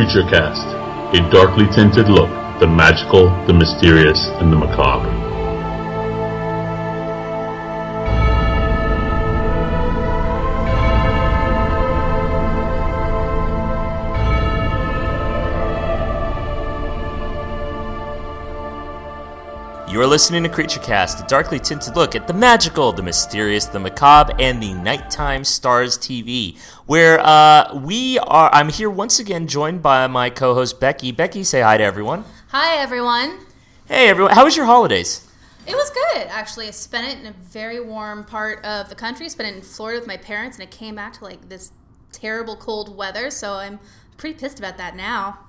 Creature Cast, a darkly tinted look the magical, the mysterious, and the macabre. You are listening to Creature Cast, a darkly tinted look at the magical, the mysterious, the macabre, and the nighttime stars TV. Where uh, we are, I'm here once again, joined by my co-host Becky. Becky, say hi to everyone. Hi, everyone. Hey, everyone. How was your holidays? It was good, actually. I spent it in a very warm part of the country. Spent it in Florida with my parents, and it came back to like this terrible cold weather. So I'm pretty pissed about that now.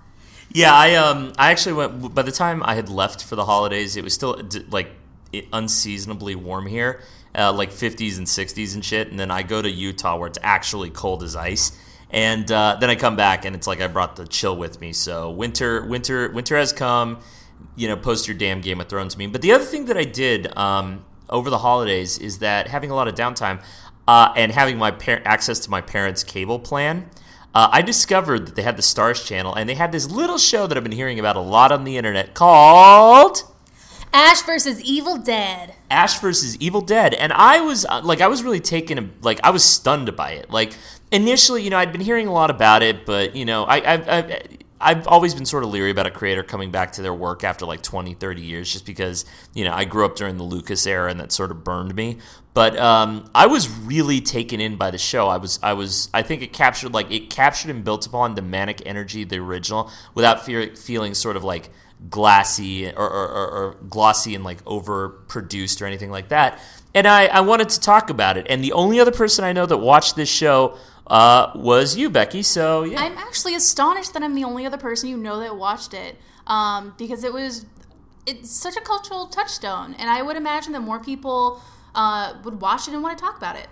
Yeah, I um, I actually went. By the time I had left for the holidays, it was still like unseasonably warm here, uh, like 50s and 60s and shit. And then I go to Utah where it's actually cold as ice. And uh, then I come back and it's like I brought the chill with me. So winter, winter, winter has come. You know, post your damn Game of Thrones meme. But the other thing that I did um, over the holidays is that having a lot of downtime uh, and having my par- access to my parents' cable plan. Uh, I discovered that they had the Stars channel and they had this little show that I've been hearing about a lot on the internet called Ash versus Evil Dead. Ash versus Evil Dead, and I was uh, like, I was really taken, like, I was stunned by it. Like, initially, you know, I'd been hearing a lot about it, but you know, I, I, I I've always been sort of leery about a creator coming back to their work after like 20, 30 years, just because, you know, I grew up during the Lucas era and that sort of burned me. But um, I was really taken in by the show. I was, I was, I think it captured like it captured and built upon the manic energy of the original without fear, feeling sort of like glassy or, or, or, or glossy and like overproduced or anything like that. And I, I wanted to talk about it. And the only other person I know that watched this show uh, was you, Becky. So yeah, I'm actually astonished that I'm the only other person you know that watched it um, because it was it's such a cultural touchstone, and I would imagine that more people uh, would watch it and want to talk about it.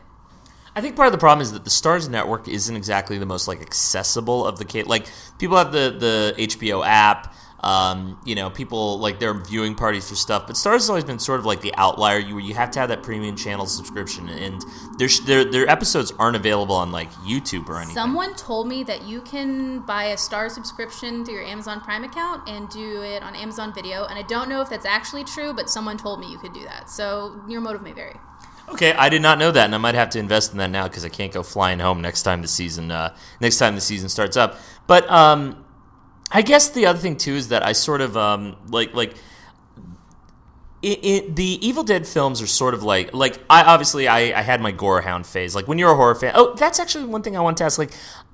I think part of the problem is that the Stars Network isn't exactly the most like accessible of the. Like people have the the HBO app. Um, you know, people like their viewing parties for stuff, but Stars has always been sort of like the outlier. You you have to have that premium channel subscription, and their their their episodes aren't available on like YouTube or anything. Someone told me that you can buy a Star subscription through your Amazon Prime account and do it on Amazon Video, and I don't know if that's actually true, but someone told me you could do that. So your motive may vary. Okay, I did not know that, and I might have to invest in that now because I can't go flying home next time the season uh, next time the season starts up. But um, I guess the other thing too is that I sort of um, like like it, it, the Evil Dead films are sort of like like I obviously I, I had my gore hound phase. Like when you're a horror fan. Oh, that's actually one thing I want to ask. Like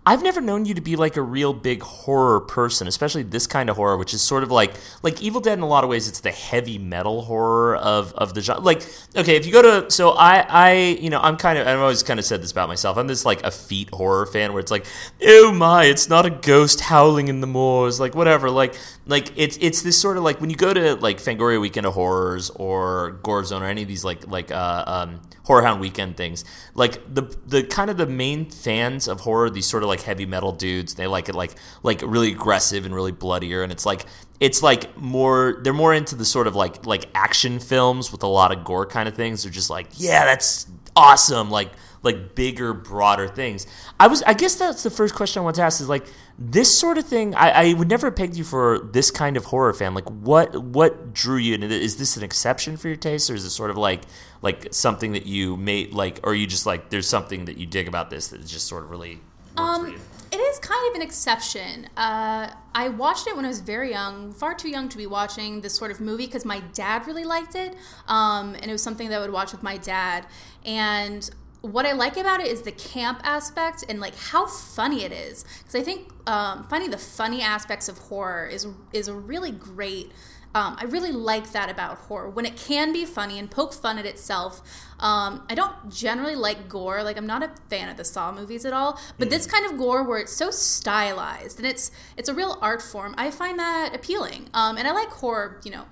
I've never known you to be like a real big horror person, especially this kind of horror, which is sort of like like Evil Dead in a lot of ways. It's the heavy metal horror of of the genre. Like okay, if you go to so I I you know I'm kind of I've always kind of said this about myself. I'm this like a feet horror fan where it's like oh my, it's not a ghost howling in the moors, like whatever. Like like it's it's this sort of like when you go to like Fangoria Weekend of Horrors or Gore Zone or any of these like like uh, um, Horror Hound Weekend things, like the the kind of the main fans of horror, these sort of like heavy metal dudes, they like it like like really aggressive and really bloodier, and it's like it's like more they're more into the sort of like like action films with a lot of gore kind of things. They're just like yeah, that's awesome, like like bigger, broader things. I was I guess that's the first question I want to ask is like this sort of thing. I, I would never have pegged you for this kind of horror fan. Like what what drew you it? Is this an exception for your taste, or is it sort of like like something that you made like, or are you just like there's something that you dig about this that is just sort of really works for you? Um, it is kind of an exception. Uh, I watched it when I was very young, far too young to be watching this sort of movie because my dad really liked it, um, and it was something that I would watch with my dad. And what I like about it is the camp aspect and like how funny it is. Because I think um, finding the funny aspects of horror is is a really great. Um, I really like that about horror when it can be funny and poke fun at itself. Um, I don't generally like gore. Like I'm not a fan of the Saw movies at all. But this kind of gore where it's so stylized and it's it's a real art form. I find that appealing. Um, and I like horror. You know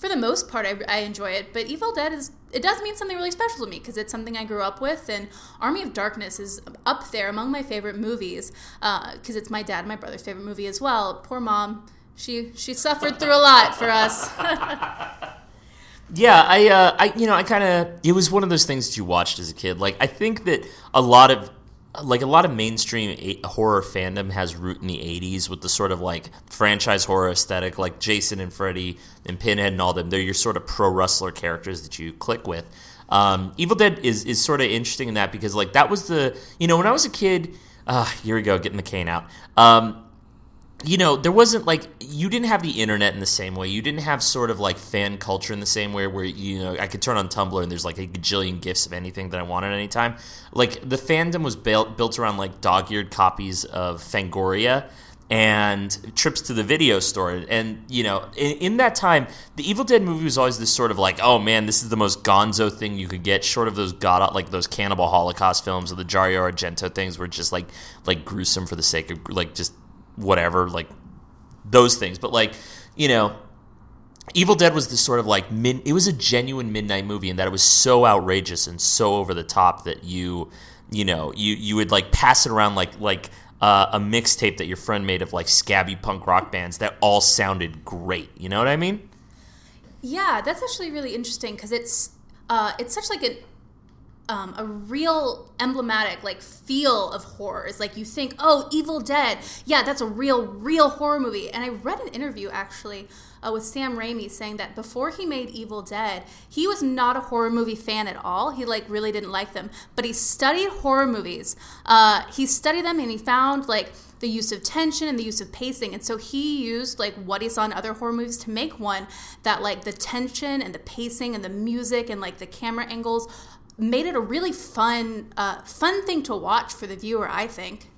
for the most part, I, I, enjoy it. But Evil Dead is it does mean something really special to me because it's something I grew up with, and Army of Darkness is up there among my favorite movies because uh, it's my dad and my brother's favorite movie as well. Poor mom, she she suffered through a lot for us. Yeah, I, uh, I, you know, I kind of, it was one of those things that you watched as a kid. Like, I think that a lot of like a lot of mainstream horror fandom has root in the 80s with the sort of like franchise horror aesthetic like jason and freddy and pinhead and all them. They're your sort of pro wrestler characters that you click with. Um, evil dead is, is sort of interesting in that because like that was the you know when i was a kid uh, here we go getting the cane out. Um, you know, there wasn't like you didn't have the internet in the same way. You didn't have sort of like fan culture in the same way where you know I could turn on Tumblr and there's like a gajillion gifs of anything that I want at any time. Like the fandom was built built around like dog-eared copies of Fangoria and trips to the video store. And you know, in, in, that time, the Evil Dead movie was always this sort of like, oh man, this is the most Gonzo thing you could get, short of those god like those Cannibal Holocaust films or the Dario Argento things, were just like like gruesome for the sake of like just whatever, like those things. But like, you know, Evil Dead was this sort of like min- it was a genuine midnight movie, and that it was so outrageous and so over the top that you, you know, you you would like pass it around like like uh, a mixtape that your friend made of like scabby punk rock bands that all sounded great. You know what I mean? Yeah, that's actually really interesting because it's uh, it's such like an um, a real emblematic like feel of horror. It's like you think, oh, Evil Dead, yeah, that's a real, real horror movie. And I read an interview actually uh, with Sam Raimi saying that before he made Evil Dead, he was not a horror movie fan at all. He like really didn't like them, but he studied horror movies. Uh, he studied them and he found like the use of tension and the use of pacing. And so he used like what he saw in other horror movies to make one that like the tension and the pacing and the music and like the camera angles made it a really fun uh, fun thing to watch for the viewer. I think.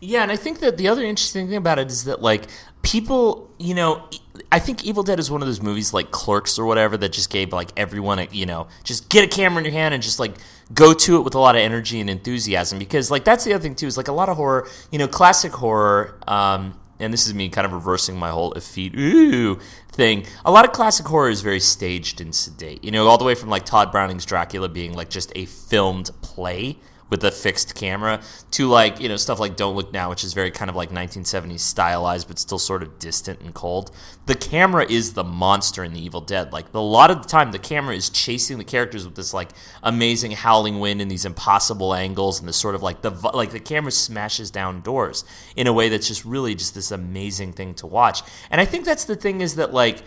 Yeah, and I think that the other interesting thing about it is that like people, you know, I think Evil Dead is one of those movies like Clerks or whatever that just gave like everyone, a, you know, just get a camera in your hand and just like go to it with a lot of energy and enthusiasm because like that's the other thing too is like a lot of horror, you know, classic horror. Um, and this is me kind of reversing my whole effete ooh thing. A lot of classic horror is very staged and sedate. You know, all the way from like Tod Browning's Dracula being like just a filmed play with a fixed camera to like you know stuff like Don't Look Now, which is very kind of like 1970s stylized, but still sort of distant and cold. The camera is the monster in The Evil Dead. Like a lot of the time, the camera is chasing the characters with this like amazing howling wind and these impossible angles and this sort of like the like the camera smashes down doors in a way that's just really just this amazing thing to watch. And I think that's the thing is that like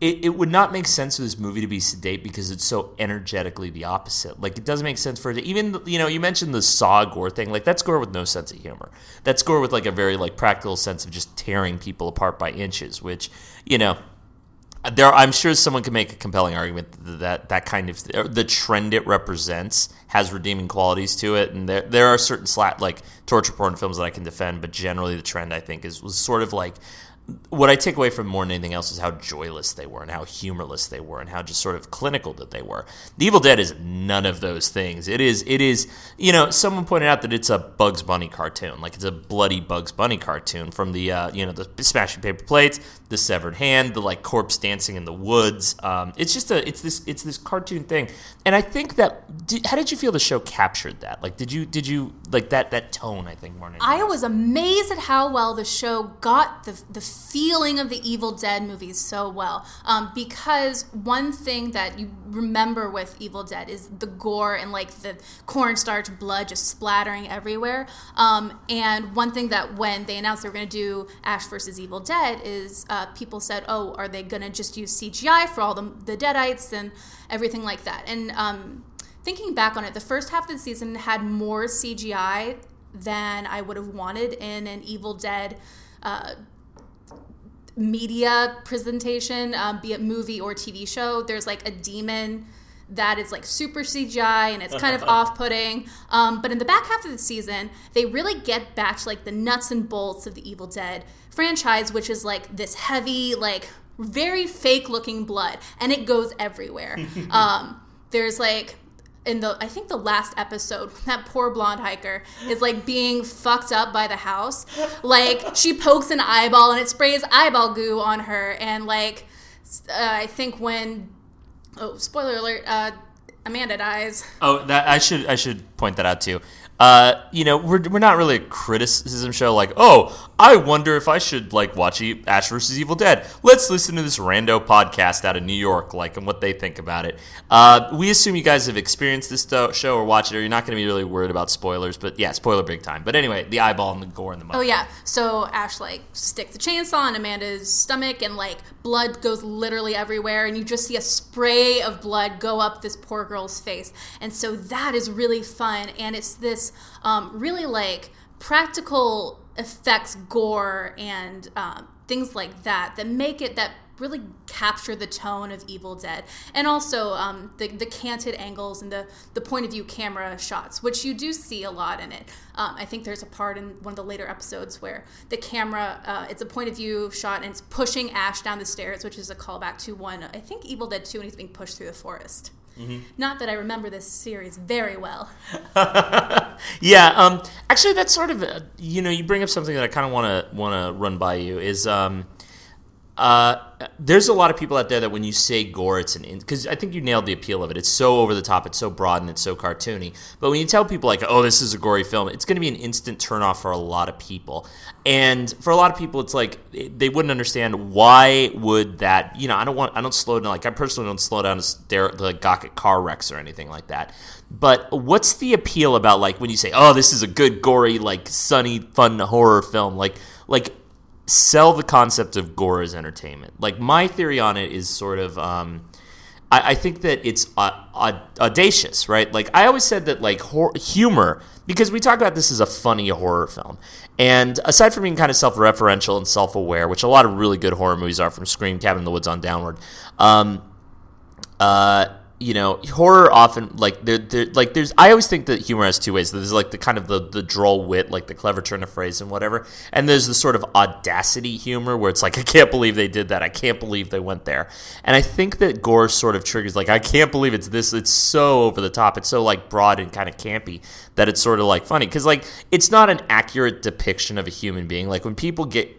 it, it would not make sense for this movie to be sedate because it's so energetically the opposite. Like it doesn't make sense for it even you know you mentioned the Saw gore thing like that's gore with no sense of humor. That's gore with like a very like practical sense of just tearing people apart by inches, which you know there I'm sure someone can make a compelling argument that that kind of the trend it represents has redeeming qualities to it, and there there are certain slat like torture porn films that I can defend, but generally the trend I think is was sort of like what I take away from more than anything else is how joyless they were and how humorless they were and how just sort of clinical that they were. The Evil Dead is none of those things. It is it is you know someone pointed out that it's a Bugs Bunny cartoon, like it's a bloody Bugs Bunny cartoon from the uh, you know the smashing paper plates, the severed hand, the like corpse dancing in the woods. Um, it's just a it's this it's this cartoon thing, and I think that did, how did you feel the show captured that? Like did you did you like that that tone? I think more. Than I was amazed at how well the show got the the feeling of the Evil Dead movies so well. Um, because one thing that you remember with Evil Dead is the gore and like the cornstarch blood just splattering everywhere. Um, and one thing that when they announced they were going to do Ash versus Evil Dead is uh, people said, "Oh, are they going to just use CGI for all the the Deadites and everything like that?" And um, thinking back on it, the first half of the season had more CGI than I would have wanted in an Evil Dead. Uh, media presentation, um, be it movie or TV show. There's like a demon that is like super CGI and it's kind of off putting. Um, but in the back half of the season, they really get back to like the nuts and bolts of the Evil Dead franchise, which is like this heavy, like very fake looking blood, and it goes everywhere. um, there's like in the I think the last episode, that poor blonde hiker is like being fucked up by the house. Like she pokes an eyeball and it sprays eyeball goo on her, and like uh, I think when oh spoiler alert, uh, Amanda dies. Oh, that I should I should point that out too. Uh, you know, we're, we're not really a criticism show like, oh, I wonder if I should like watch Ash versus Evil Dead. Let's listen to this rando podcast out of New York, like, and what they think about it. Uh, we assume you guys have experienced this show or watched it, or you're not going to be really worried about spoilers. But yeah, spoiler big time. But anyway, the eyeball and the gore and the. Oh yeah. So Ash like sticks the chainsaw in Amanda's stomach, and like blood goes literally everywhere, and you just see a spray of blood go up this poor girl's face, and so that is really fun, and it's this um, really like practical effects, gore, and um, things like that that make it that really capture the tone of Evil Dead, and also um, the the canted angles and the the point of view camera shots, which you do see a lot in it. Um, I think there's a part in one of the later episodes where the camera uh, it's a point of view shot and it's pushing Ash down the stairs, which is a callback to one I think Evil Dead Two, and he's being pushed through the forest. Not that I remember this series very well. yeah, um, actually, that's sort of uh, you know you bring up something that I kind of want to want to run by you is um, uh, there's a lot of people out there that when you say gore, it's an because I think you nailed the appeal of it. It's so over the top, it's so broad, and it's so cartoony. But when you tell people like, "Oh, this is a gory film," it's going to be an instant turnoff for a lot of people. And for a lot of people, it's like they wouldn't understand why would that. You know, I don't want I don't slow down. Like I personally don't slow down to stare to like gawk at car wrecks or anything like that. But what's the appeal about like when you say, "Oh, this is a good gory like sunny fun horror film"? Like like sell the concept of gore as entertainment. Like my theory on it is sort of, um, I, I, think that it's uh, audacious, right? Like I always said that like hor- humor, because we talk about this as a funny horror film, and aside from being kind of self-referential and self-aware, which a lot of really good horror movies are, from Scream, Cabin in the Woods on downward. Um, uh, you know, horror often like there, there, like there's. I always think that humor has two ways. There's like the kind of the the droll wit, like the clever turn of phrase and whatever, and there's the sort of audacity humor where it's like, I can't believe they did that. I can't believe they went there. And I think that gore sort of triggers like, I can't believe it's this. It's so over the top. It's so like broad and kind of campy that it's sort of like funny because like it's not an accurate depiction of a human being. Like when people get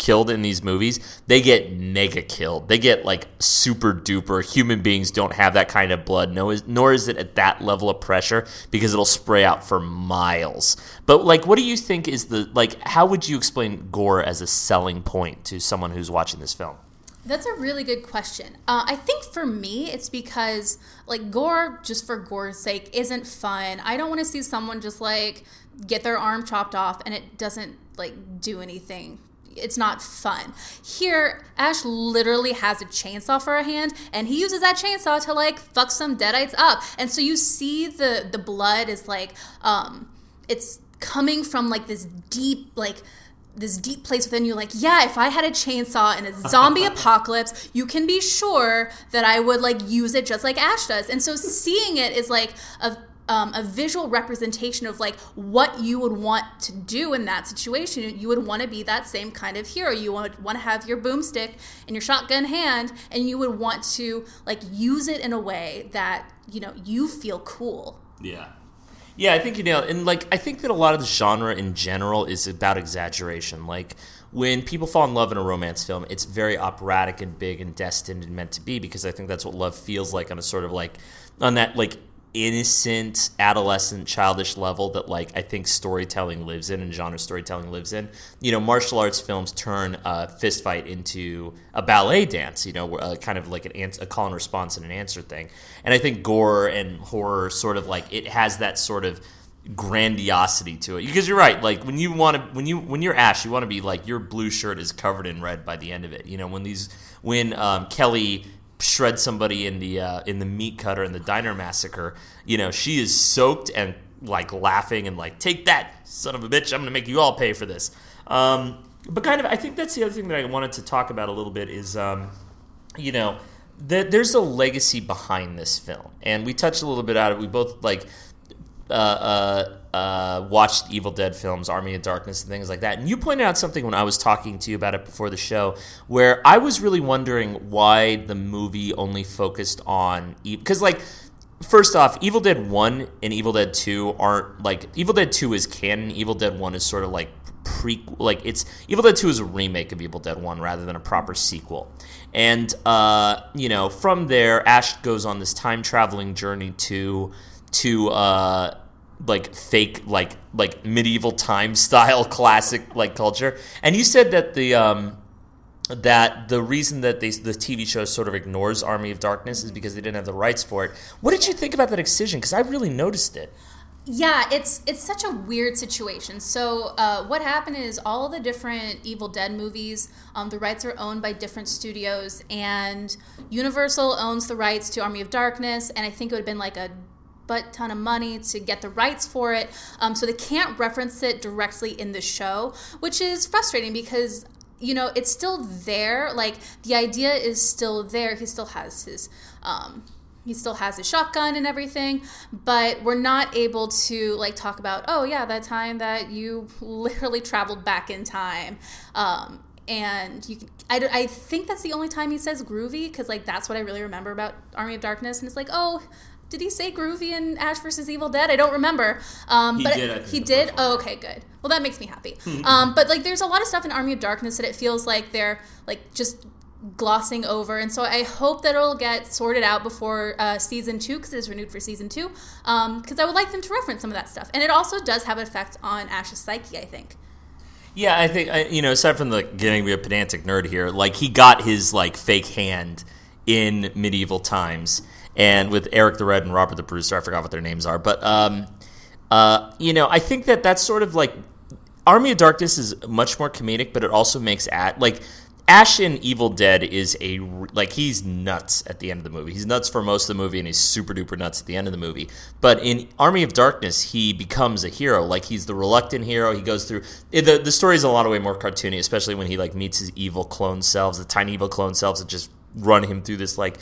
killed in these movies, they get mega killed. They get like super duper. Human beings don't have that kind of blood, no, nor is it at that level of pressure because it'll spray out for miles. But like, what do you think is the like? How would you explain gore as a selling point to someone who's watching this film? That's a really good question. Uh, I think for me, it's because like gore, just for gore's sake, isn't fun. I don't want to see someone just like get their arm chopped off and it doesn't like do anything it's not fun. Here, Ash literally has a chainsaw for a hand, and he uses that chainsaw to like fuck some deadites up. And so you see the the blood is like um it's coming from like this deep like this deep place within you like yeah if i had a chainsaw in a zombie apocalypse you can be sure that i would like use it just like ash does and so seeing it is like a um, a visual representation of like what you would want to do in that situation. You would want to be that same kind of hero. You would want to have your boomstick in your shotgun hand, and you would want to like use it in a way that you know you feel cool. Yeah. Yeah, I think you know, and like I think that a lot of the genre in general is about exaggeration. Like when people fall in love in a romance film, it's very operatic and big and destined and meant to be because I think that's what love feels like on a sort of like on that like innocent adolescent childish level that like i think storytelling lives in and genre storytelling lives in. You know martial arts films turn a fist fight into a ballet dance you know uh, kind of like an a call and response and an answer thing. And i think gore and horror sort of like it has that sort of grandiosity to it. Because you're right like when you want to when you when you're ash you want to be like your blue shirt is covered in red by the end of it. You know when these when um, kelly shred somebody in the uh, in the meat cutter in the diner massacre, you know, she is soaked and like laughing and like, take that, son of a bitch! I'm gonna make you all pay for this. Um, but kind of, I think that's the other thing that I wanted to talk about a little bit is, um, you know, that there's a legacy behind this film, and we touched a little bit on it. We both like uh, uh, uh, watched Evil Dead films, Army of Darkness, and things like that. And you pointed out something when I was talking to you about it before the show, where I was really wondering why the movie only focused on because, like, first off, Evil Dead One and Evil Dead Two aren't like Evil Dead Two is canon. Evil Dead One is sort of like pre like it's Evil Dead Two is a remake of Evil Dead One rather than a proper sequel. And uh, you know, from there, Ash goes on this time traveling journey to to uh, like fake like like medieval time style classic like culture. And you said that the um that the reason that they, the TV show sort of ignores Army of Darkness is because they didn't have the rights for it. What did you think about that excision? Because I really noticed it. Yeah, it's it's such a weird situation. So uh, what happened is all the different Evil Dead movies, um, the rights are owned by different studios, and Universal owns the rights to Army of Darkness, and I think it would have been like a butt ton of money to get the rights for it. Um, so they can't reference it directly in the show, which is frustrating because you know it's still there. Like the idea is still there. He still has his. Um, he still has his shotgun and everything but we're not able to like talk about oh yeah that time that you literally traveled back in time um, and you can, I, I think that's the only time he says groovy because like that's what i really remember about army of darkness and it's like oh did he say groovy in Ash versus Evil Dead? I don't remember. Um, He but did, he did. Oh, okay, good. Well, that makes me happy. um, but like, there's a lot of stuff in Army of Darkness that it feels like they're like just glossing over, and so I hope that it'll get sorted out before uh, season two because it's renewed for season two. Because I would like them to reference some of that stuff, and it also does have an effect on Ash's psyche. I think. Yeah, I think I- you know. Aside from the getting to be a pedantic nerd here, like he got his like fake hand in medieval times, and with Eric the Red and Robert the Brewster, I forgot what their names are, but um, uh, you know, I think that that's sort of like Army of Darkness is much more comedic, but it also makes at like Ash in Evil Dead is a like he's nuts at the end of the movie. He's nuts for most of the movie, and he's super duper nuts at the end of the movie. But in Army of Darkness, he becomes a hero. Like he's the reluctant hero. He goes through the the story is a lot of way more cartoony, especially when he like meets his evil clone selves, the tiny evil clone selves that just run him through this like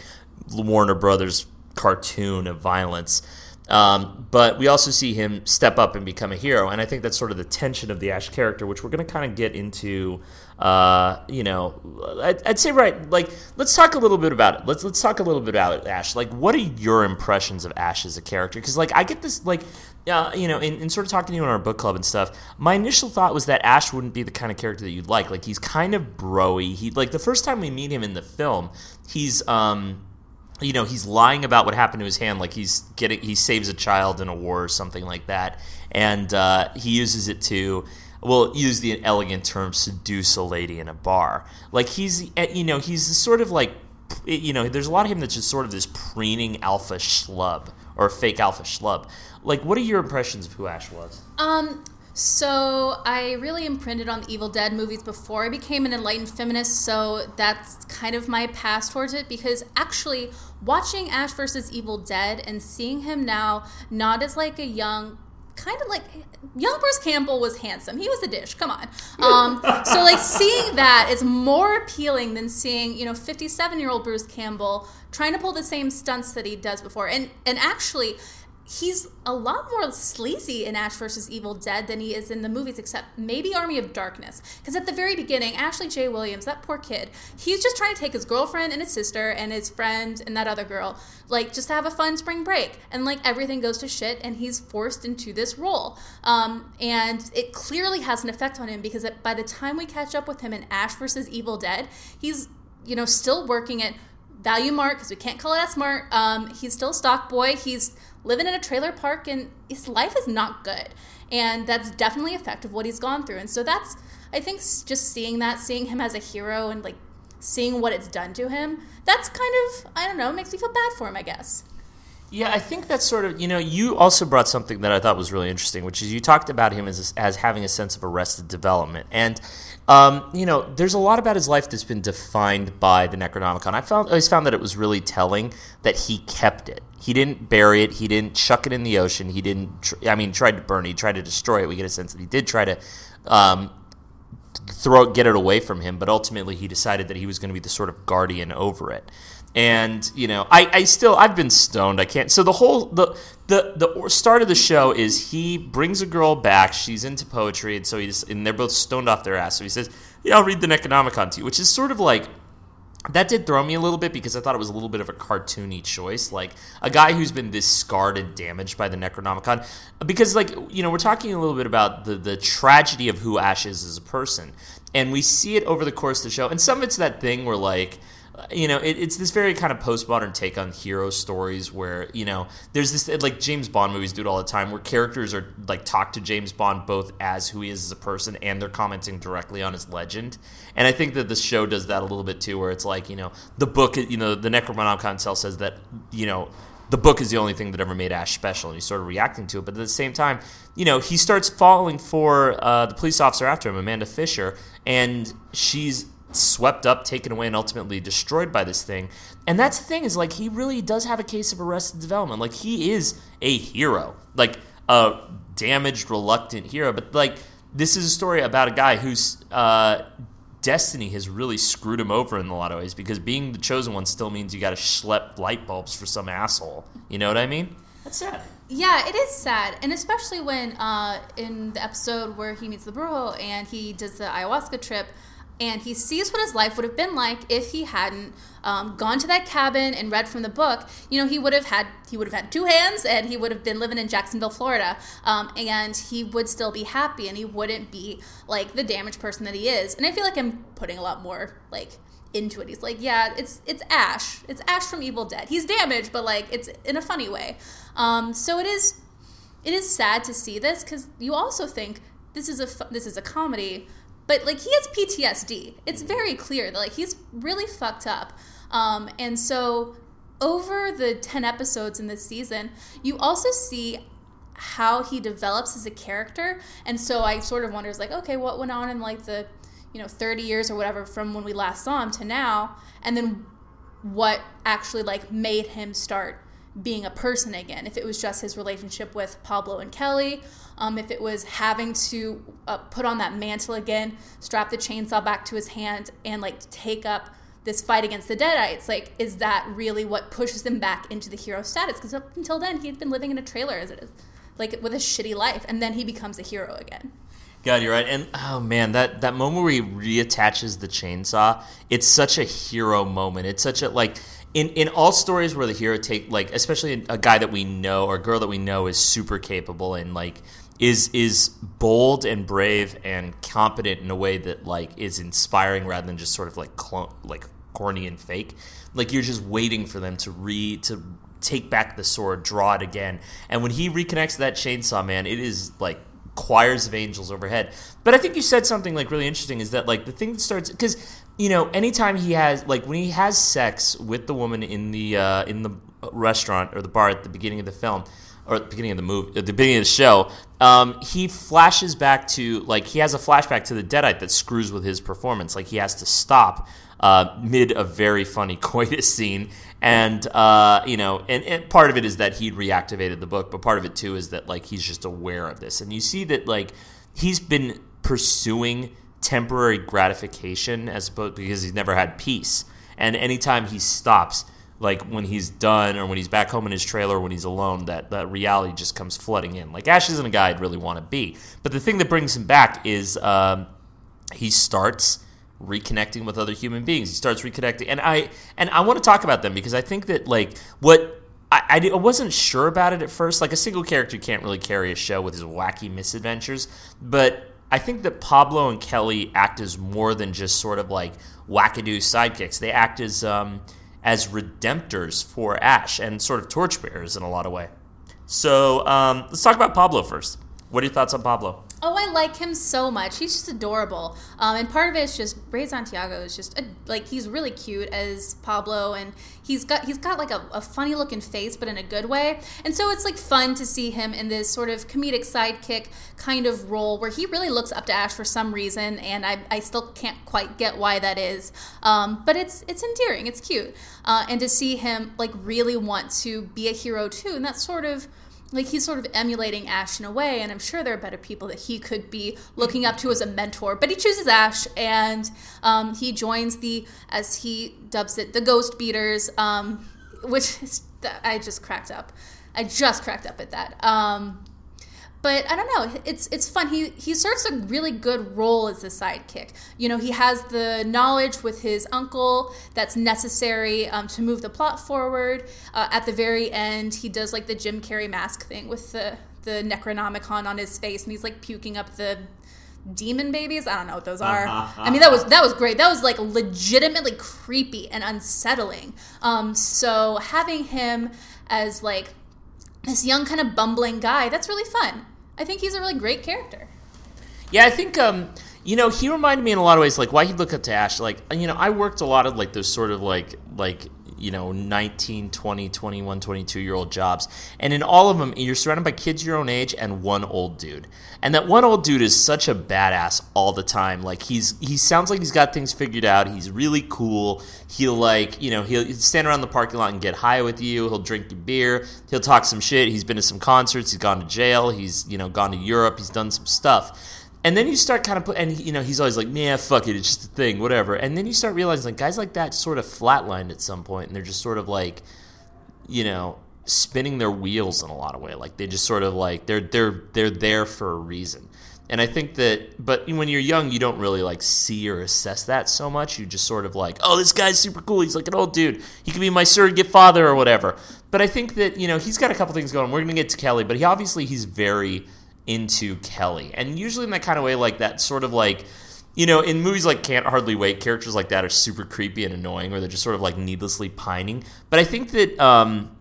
Warner Brothers cartoon of violence. Um, but we also see him step up and become a hero, and I think that's sort of the tension of the Ash character, which we're going to kind of get into. Uh, you know, I'd, I'd say right. Like, let's talk a little bit about it. Let's let's talk a little bit about Ash. Like, what are your impressions of Ash as a character? Because like, I get this like. Uh, you know, in, in sort of talking to you in our book club and stuff, my initial thought was that Ash wouldn't be the kind of character that you'd like. Like he's kind of broy. He like the first time we meet him in the film, he's um you know he's lying about what happened to his hand like he's getting he saves a child in a war or something like that. And uh, he uses it to well use the elegant term seduce a lady in a bar. Like he's eh, you know he's sort of like you know there's a lot of him that's just sort of this preening alpha schlub or fake alpha schlub. Like what are your impressions of who ash was? Um, so I really imprinted on the Evil Dead movies before I became an enlightened feminist, so that's kind of my pass towards it because actually watching Ash versus Evil Dead and seeing him now not as like a young kind of like young Bruce Campbell was handsome. He was a dish. Come on. Um, so like seeing that is more appealing than seeing you know 57 year old Bruce Campbell trying to pull the same stunts that he does before. And and actually, he's a lot more sleazy in Ash versus Evil Dead than he is in the movies, except maybe Army of Darkness. Because at the very beginning, Ashley J. Williams, that poor kid, he's just trying to take his girlfriend and his sister and his friend and that other girl, like just to have a fun spring break. And like everything goes to shit, and he's forced into this role. Um, and it clearly has an effect on him because it, by the time we catch up with him in Ash versus Evil Dead, he's you know still working at Value Mart because we can't call it S Mart. Um, he's still stock boy. He's living in a trailer park, and his life is not good. And that's definitely effective what he's gone through. And so that's, I think, just seeing that, seeing him as a hero, and like seeing what it's done to him. That's kind of, I don't know, makes me feel bad for him. I guess. Yeah, I think that's sort of you know you also brought something that I thought was really interesting, which is you talked about him as as having a sense of arrested development, and um, you know there's a lot about his life that's been defined by the Necronomicon. I found always found that it was really telling that he kept it. He didn't bury it. He didn't chuck it in the ocean. He didn't. Tr- I mean, tried to burn it. He tried to destroy it. We get a sense that he did try to. Um, throw get it away from him, but ultimately he decided that he was going to be the sort of guardian over it. And you know, I, I still I've been stoned. I can't. So the whole the the the start of the show is he brings a girl back. She's into poetry, and so he's and they're both stoned off their ass. So he says, "Yeah, I'll read the Necronomicon to you," which is sort of like that did throw me a little bit because I thought it was a little bit of a cartoony choice. Like a guy who's been this scarred and damaged by the Necronomicon. Because, like, you know, we're talking a little bit about the, the tragedy of who Ash is as a person. And we see it over the course of the show. And some of it's that thing where, like, you know, it, it's this very kind of postmodern take on hero stories where you know there's this like James Bond movies do it all the time where characters are like talk to James Bond both as who he is as a person and they're commenting directly on his legend. And I think that the show does that a little bit too, where it's like you know the book, you know, the Necronomicon cell says that you know the book is the only thing that ever made Ash special, and he's sort of reacting to it. But at the same time, you know, he starts falling for uh, the police officer after him, Amanda Fisher, and she's swept up, taken away, and ultimately destroyed by this thing. And that's the thing is like he really does have a case of arrested development. Like he is a hero, like a damaged, reluctant hero. But like this is a story about a guy whose uh, destiny has really screwed him over in a lot of ways because being the chosen one still means you got to schlep light bulbs for some asshole. You know what I mean? That's sad. Yeah, it is sad, and especially when uh, in the episode where he meets the Brujo and he does the ayahuasca trip and he sees what his life would have been like if he hadn't um, gone to that cabin and read from the book. You know, he would have had he would have had two hands, and he would have been living in Jacksonville, Florida, um, and he would still be happy, and he wouldn't be like the damaged person that he is. And I feel like I'm putting a lot more like into it. He's like, yeah, it's it's Ash, it's Ash from Evil Dead. He's damaged, but like it's in a funny way. Um, so it is it is sad to see this because you also think this is a this is a comedy but like he has PTSD. It's very clear that like he's really fucked up. Um, and so over the 10 episodes in this season, you also see how he develops as a character. And so I sort of wonders like, okay, what went on in like the, you know, 30 years or whatever from when we last saw him to now? And then what actually like made him start being a person again. If it was just his relationship with Pablo and Kelly, um, if it was having to uh, put on that mantle again, strap the chainsaw back to his hand, and like take up this fight against the Deadites, like, is that really what pushes him back into the hero status? Because up until then, he had been living in a trailer as it is, like with a shitty life, and then he becomes a hero again. God, you're right. And oh man, that that moment where he reattaches the chainsaw, it's such a hero moment. It's such a like in in all stories where the hero take like especially a guy that we know or a girl that we know is super capable and like is is bold and brave and competent in a way that like is inspiring rather than just sort of like like corny and fake. Like you're just waiting for them to re to take back the sword, draw it again. And when he reconnects that chainsaw, man, it is like choirs of angels overhead. But I think you said something like really interesting is that like the thing that starts because you know anytime he has like when he has sex with the woman in the uh, in the restaurant or the bar at the beginning of the film or at the beginning of the movie, at the beginning of the show, um, he flashes back to like he has a flashback to the Deadite that screws with his performance. Like he has to stop uh, mid a very funny coitus scene, and uh, you know, and, and, part of it is that he'd reactivated the book, but part of it too is that like he's just aware of this, and you see that like he's been pursuing temporary gratification as opposed because he's never had peace, and anytime he stops like when he's done or when he's back home in his trailer when he's alone that that reality just comes flooding in like ash isn't a guy i'd really want to be but the thing that brings him back is um, he starts reconnecting with other human beings he starts reconnecting and i and i want to talk about them because i think that like what I, I wasn't sure about it at first. Like a single character can't really carry a show with his wacky misadventures, but I think that Pablo and Kelly act as more than just sort of like wackadoo sidekicks. They act as um, as redemptors for Ash and sort of torchbearers in a lot of way. So um, let's talk about Pablo first. What are your thoughts on Pablo? Oh, I like him so much. He's just adorable. Um, and part of it is just Ray Santiago is just a, like he's really cute as Pablo, and he's got he's got like a, a, funny looking face, but in a good way. And so it's like fun to see him in this sort of comedic sidekick kind of role where he really looks up to Ash for some reason, and I, I still can't quite get why that is. Um, but it's it's endearing, it's cute, uh, and to see him like really want to be a hero too, and that's sort of like he's sort of emulating Ash in a way, and I'm sure there are better people that he could be looking up to as a mentor. But he chooses Ash, and um, he joins the, as he dubs it, the Ghost Beaters, um, which is, I just cracked up. I just cracked up at that. Um, but I don't know. It's it's fun. He he serves a really good role as a sidekick. You know, he has the knowledge with his uncle that's necessary um, to move the plot forward. Uh, at the very end, he does like the Jim Carrey mask thing with the the Necronomicon on his face, and he's like puking up the demon babies. I don't know what those are. I mean, that was that was great. That was like legitimately creepy and unsettling. Um, so having him as like this young kind of bumbling guy, that's really fun. I think he's a really great character. Yeah, I think um, you know he reminded me in a lot of ways like why he'd look up to Ash. Like you know, I worked a lot of like those sort of like like you know 19 20 21 22 year old jobs. And in all of them you're surrounded by kids your own age and one old dude. And that one old dude is such a badass all the time. Like he's he sounds like he's got things figured out. He's really cool. He'll like you know he'll stand around the parking lot and get high with you. He'll drink your beer. He'll talk some shit. He's been to some concerts. He's gone to jail. He's you know gone to europe. He's done some stuff and then you start kind of put, and you know, he's always like, "Man, fuck it, it's just a thing, whatever." And then you start realizing, like, guys like that sort of flatlined at some point, and they're just sort of like, you know, spinning their wheels in a lot of way. Like they just sort of like they're they're they're there for a reason. And I think that, but when you're young, you don't really like see or assess that so much. You just sort of like, oh, this guy's super cool. He's like an old dude. He could be my surrogate father or whatever. But I think that you know he's got a couple things going. We're gonna get to Kelly, but he obviously he's very into Kelly. And usually in that kind of way, like that sort of like, you know, in movies like Can't Hardly Wait, characters like that are super creepy and annoying, or they're just sort of like needlessly pining. But I think that um,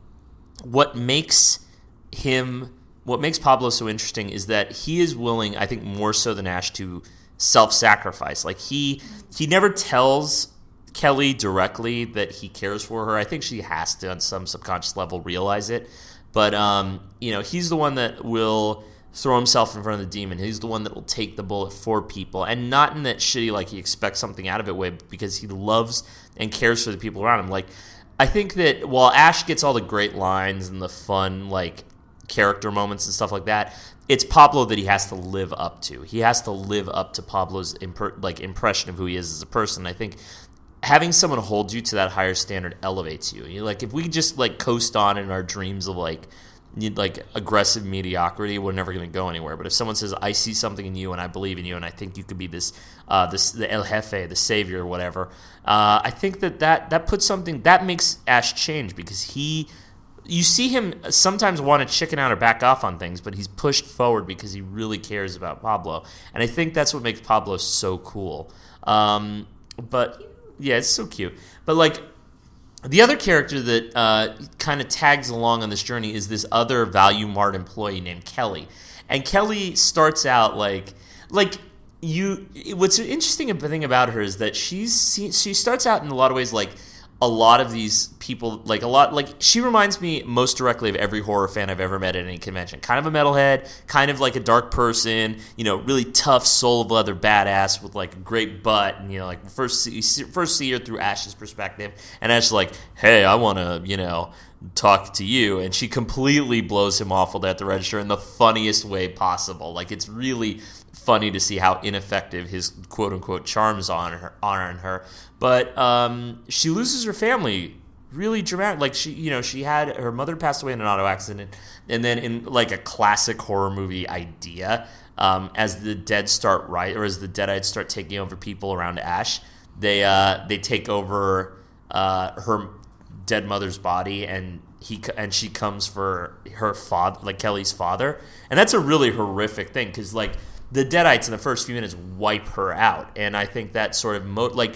what makes him, what makes Pablo so interesting is that he is willing, I think more so than Ash, to self-sacrifice. Like he, he never tells Kelly directly that he cares for her. I think she has to, on some subconscious level, realize it. But um, you know, he's the one that will throw himself in front of the demon. He's the one that will take the bullet for people, and not in that shitty like he expects something out of it way, because he loves and cares for the people around him. Like I think that while Ash gets all the great lines and the fun like character moments and stuff like that, it's Pablo that he has to live up to. He has to live up to Pablo's imp- like impression of who he is as a person. I think having someone hold you to that higher standard elevates you. you like if we just like coast on in our dreams of like like aggressive mediocrity, we're never going to go anywhere. But if someone says, "I see something in you, and I believe in you, and I think you could be this, uh, this the El Jefe, the savior, or whatever," uh, I think that, that that puts something that makes Ash change because he, you see him sometimes want to chicken out or back off on things, but he's pushed forward because he really cares about Pablo, and I think that's what makes Pablo so cool. Um, but yeah, it's so cute. But like the other character that uh, kind of tags along on this journey is this other Value Mart employee named Kelly, and Kelly starts out like like you. What's interesting thing about her is that she's she starts out in a lot of ways like a lot of these people like a lot like she reminds me most directly of every horror fan I've ever met at any convention. Kind of a metalhead, kind of like a dark person, you know, really tough soul of leather badass with like a great butt and you know like first see, first see her through Ash's perspective and Ash's like, "Hey, I want to, you know, talk to you." And she completely blows him off at the register in the funniest way possible. Like it's really funny to see how ineffective his quote unquote charms on her are on her. But um, she loses her family really dramatic. Like she, you know, she had her mother passed away in an auto accident, and then in like a classic horror movie idea, um, as the dead start right or as the deadites start taking over people around Ash, they uh, they take over uh, her dead mother's body and he and she comes for her father like Kelly's father and that's a really horrific thing because like the Deadites in the first few minutes wipe her out, and I think that sort of mo- like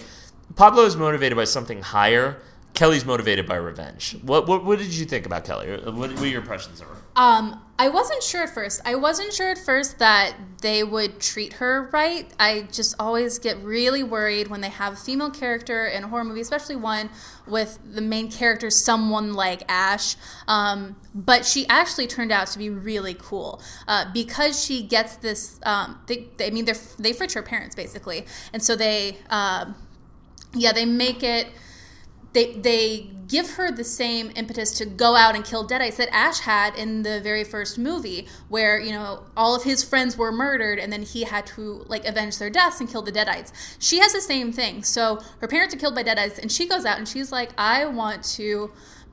Pablo is motivated by something higher. Kelly's motivated by revenge. What what, what did you think about Kelly? What, what were your impressions of her? Um, I wasn't sure at first. I wasn't sure at first that they would treat her right. I just always get really worried when they have a female character in a horror movie, especially one with the main character someone like Ash. Um, but she actually turned out to be really cool uh, because she gets this. Um, they, they, I mean, they they fridge her parents basically, and so they, uh, yeah, they make it they they give her the same impetus to go out and kill deadites that Ash had in the very first movie, where you know all of his friends were murdered, and then he had to like avenge their deaths and kill the deadites. She has the same thing. So her parents are killed by deadites, and she goes out and she's like, I want to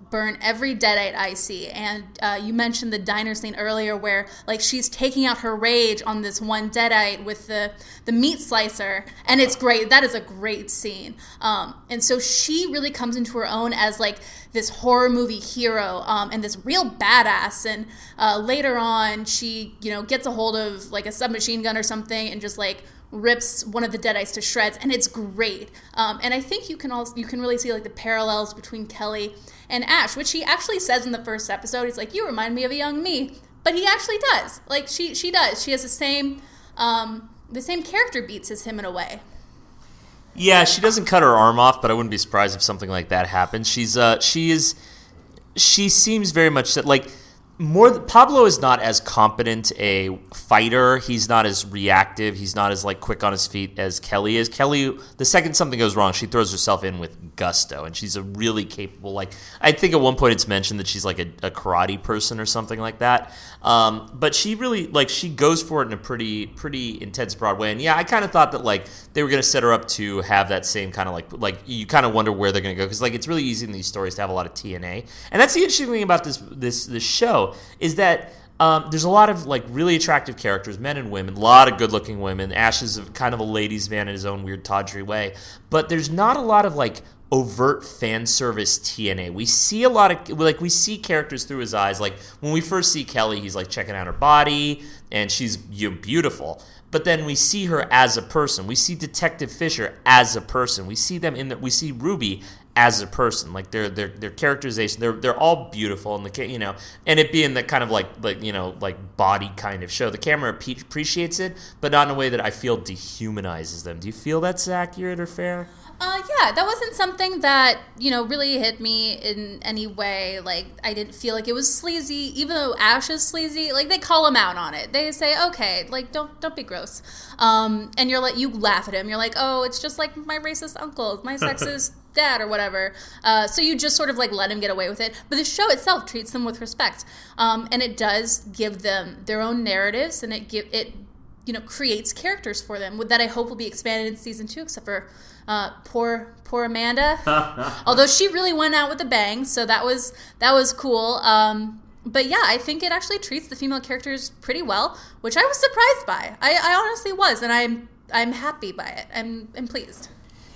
burn every deadite I see. And uh, you mentioned the diner scene earlier, where like she's taking out her rage on this one deadite with the the meat slicer, and it's great. That is a great scene. Um, and so she really comes into her own as like this horror movie hero um, and this real badass. And uh, later on, she you know gets a hold of like a submachine gun or something, and just like rips one of the deadites to shreds and it's great um, and i think you can also you can really see like the parallels between kelly and ash which he actually says in the first episode he's like you remind me of a young me. But he actually does. Like she she does. She has the same um, the same character beats as him in a way. Yeah she doesn't cut her arm off but i wouldn't be surprised if something like that happens. She's uh she is she seems very much that like more Pablo is not as competent a fighter. He's not as reactive. He's not as like quick on his feet as Kelly is. Kelly, the second something goes wrong, she throws herself in with gusto, and she's a really capable. Like I think at one point it's mentioned that she's like a, a karate person or something like that. Um, but she really like she goes for it in a pretty pretty intense broad way. And yeah, I kind of thought that like they were gonna set her up to have that same kind of like like you kind of wonder where they're gonna go because like it's really easy in these stories to have a lot of TNA, and that's the interesting thing about this this this show is that um, there's a lot of like really attractive characters, men and women, a lot of good-looking women. Ash is kind of a ladies' man in his own weird, tawdry way, but there's not a lot of like overt fan service TNA. We see a lot of like we see characters through his eyes. Like when we first see Kelly, he's like checking out her body, and she's beautiful. But then we see her as a person. We see Detective Fisher as a person. We see them in the, we see Ruby as a person. Like their their their characterization, they're they're all beautiful, and the you know, and it being the kind of like like you know like body kind of show. The camera appreciates it, but not in a way that I feel dehumanizes them. Do you feel that's accurate or fair? Uh, yeah, that wasn't something that you know really hit me in any way. Like I didn't feel like it was sleazy, even though Ash is sleazy. Like they call him out on it. They say, "Okay, like don't don't be gross," um, and you're like you laugh at him. You're like, "Oh, it's just like my racist uncle, my sexist dad, or whatever." Uh, so you just sort of like let him get away with it. But the show itself treats them with respect, um, and it does give them their own narratives, and it give it you know creates characters for them that I hope will be expanded in season two, except for uh, poor poor Amanda. Although she really went out with a bang, so that was that was cool. Um, but yeah, I think it actually treats the female characters pretty well, which I was surprised by. I, I honestly was, and I'm I'm happy by it. I'm I'm pleased.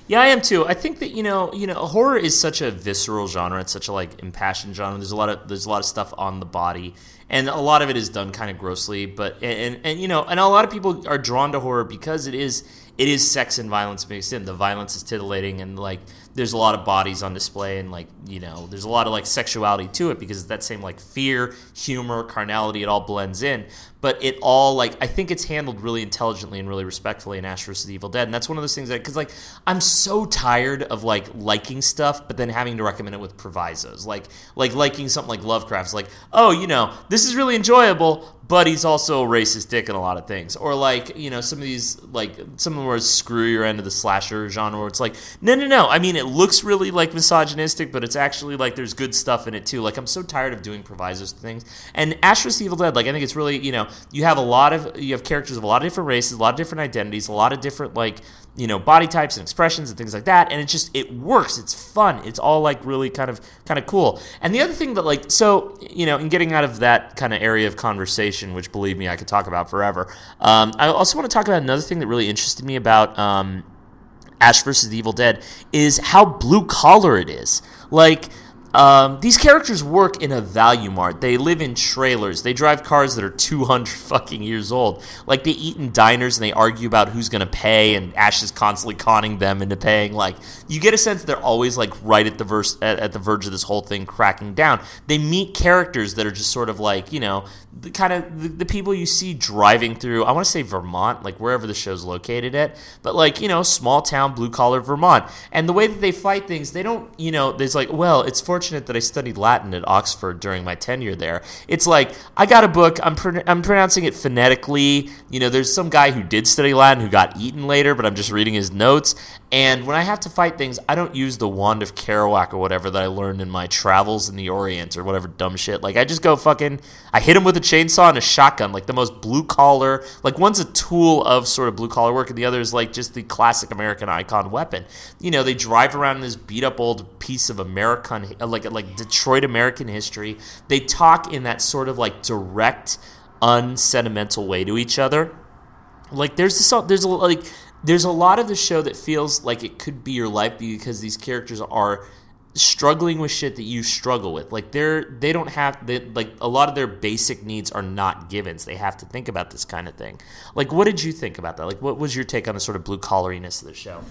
Yeah, I am too. I think that you know, you know, horror is such a visceral genre. It's such a like impassioned genre. There's a lot of there's a lot of stuff on the body, and a lot of it is done kind of grossly. But and and, and you know, and a lot of people are drawn to horror because it is it is sex and violence mixed in. The violence is titillating and like there's a lot of bodies on display and like you know there's a lot of like sexuality to it because that same like fear, humor, carnality it all blends in. But it all like I think it's handled really intelligently and really respectfully in Ash vs. Evil Dead, and that's one of those things that because like I'm so tired of like liking stuff, but then having to recommend it with provisos, like like liking something like Lovecraft's, like oh you know this is really enjoyable, but he's also a racist dick in a lot of things. Or like, you know, some of these like some of them are screw your end of the slasher genre where it's like, no no no. I mean it looks really like misogynistic, but it's actually like there's good stuff in it too. Like I'm so tired of doing provisos to things. And vs. Evil Dead, like I think it's really, you know, you have a lot of you have characters of a lot of different races, a lot of different identities, a lot of different like you know body types and expressions and things like that and it just it works it's fun it's all like really kind of kind of cool and the other thing that like so you know in getting out of that kind of area of conversation which believe me i could talk about forever. Um, i also want to talk about another thing that really interested me about um, ash versus the evil dead is how blue collar it is. Like um, these characters work in a value mart. They live in trailers. They drive cars that are 200 fucking years old. Like they eat in diners and they argue about who's going to pay, and Ash is constantly conning them into paying. Like you get a sense they're always like right at the verse at, at the verge of this whole thing cracking down. They meet characters that are just sort of like you know the kind of the, the people you see driving through. I want to say Vermont, like wherever the show's located at, but like you know small town blue collar Vermont. And the way that they fight things, they don't you know there's like well it's for fortunate that I studied Latin at Oxford during my tenure there. It's like I got a book. I'm pr- I'm pronouncing it phonetically. You know, there's some guy who did study Latin who got eaten later, but I'm just reading his notes. And when I have to fight things, I don't use the wand of Kerouac or whatever that I learned in my travels in the Orient or whatever dumb shit. Like I just go fucking. I hit him with a chainsaw and a shotgun, like the most blue collar. Like one's a tool of sort of blue collar work, and the other is like just the classic American icon weapon. You know, they drive around in this beat up old piece of American uh, like like Detroit American history. They talk in that sort of like direct, unsentimental way to each other. Like there's this there's a like there's a lot of the show that feels like it could be your life because these characters are struggling with shit that you struggle with. Like they're they don't have they, like a lot of their basic needs are not givens. They have to think about this kind of thing. Like what did you think about that? Like what was your take on the sort of blue collariness of the show?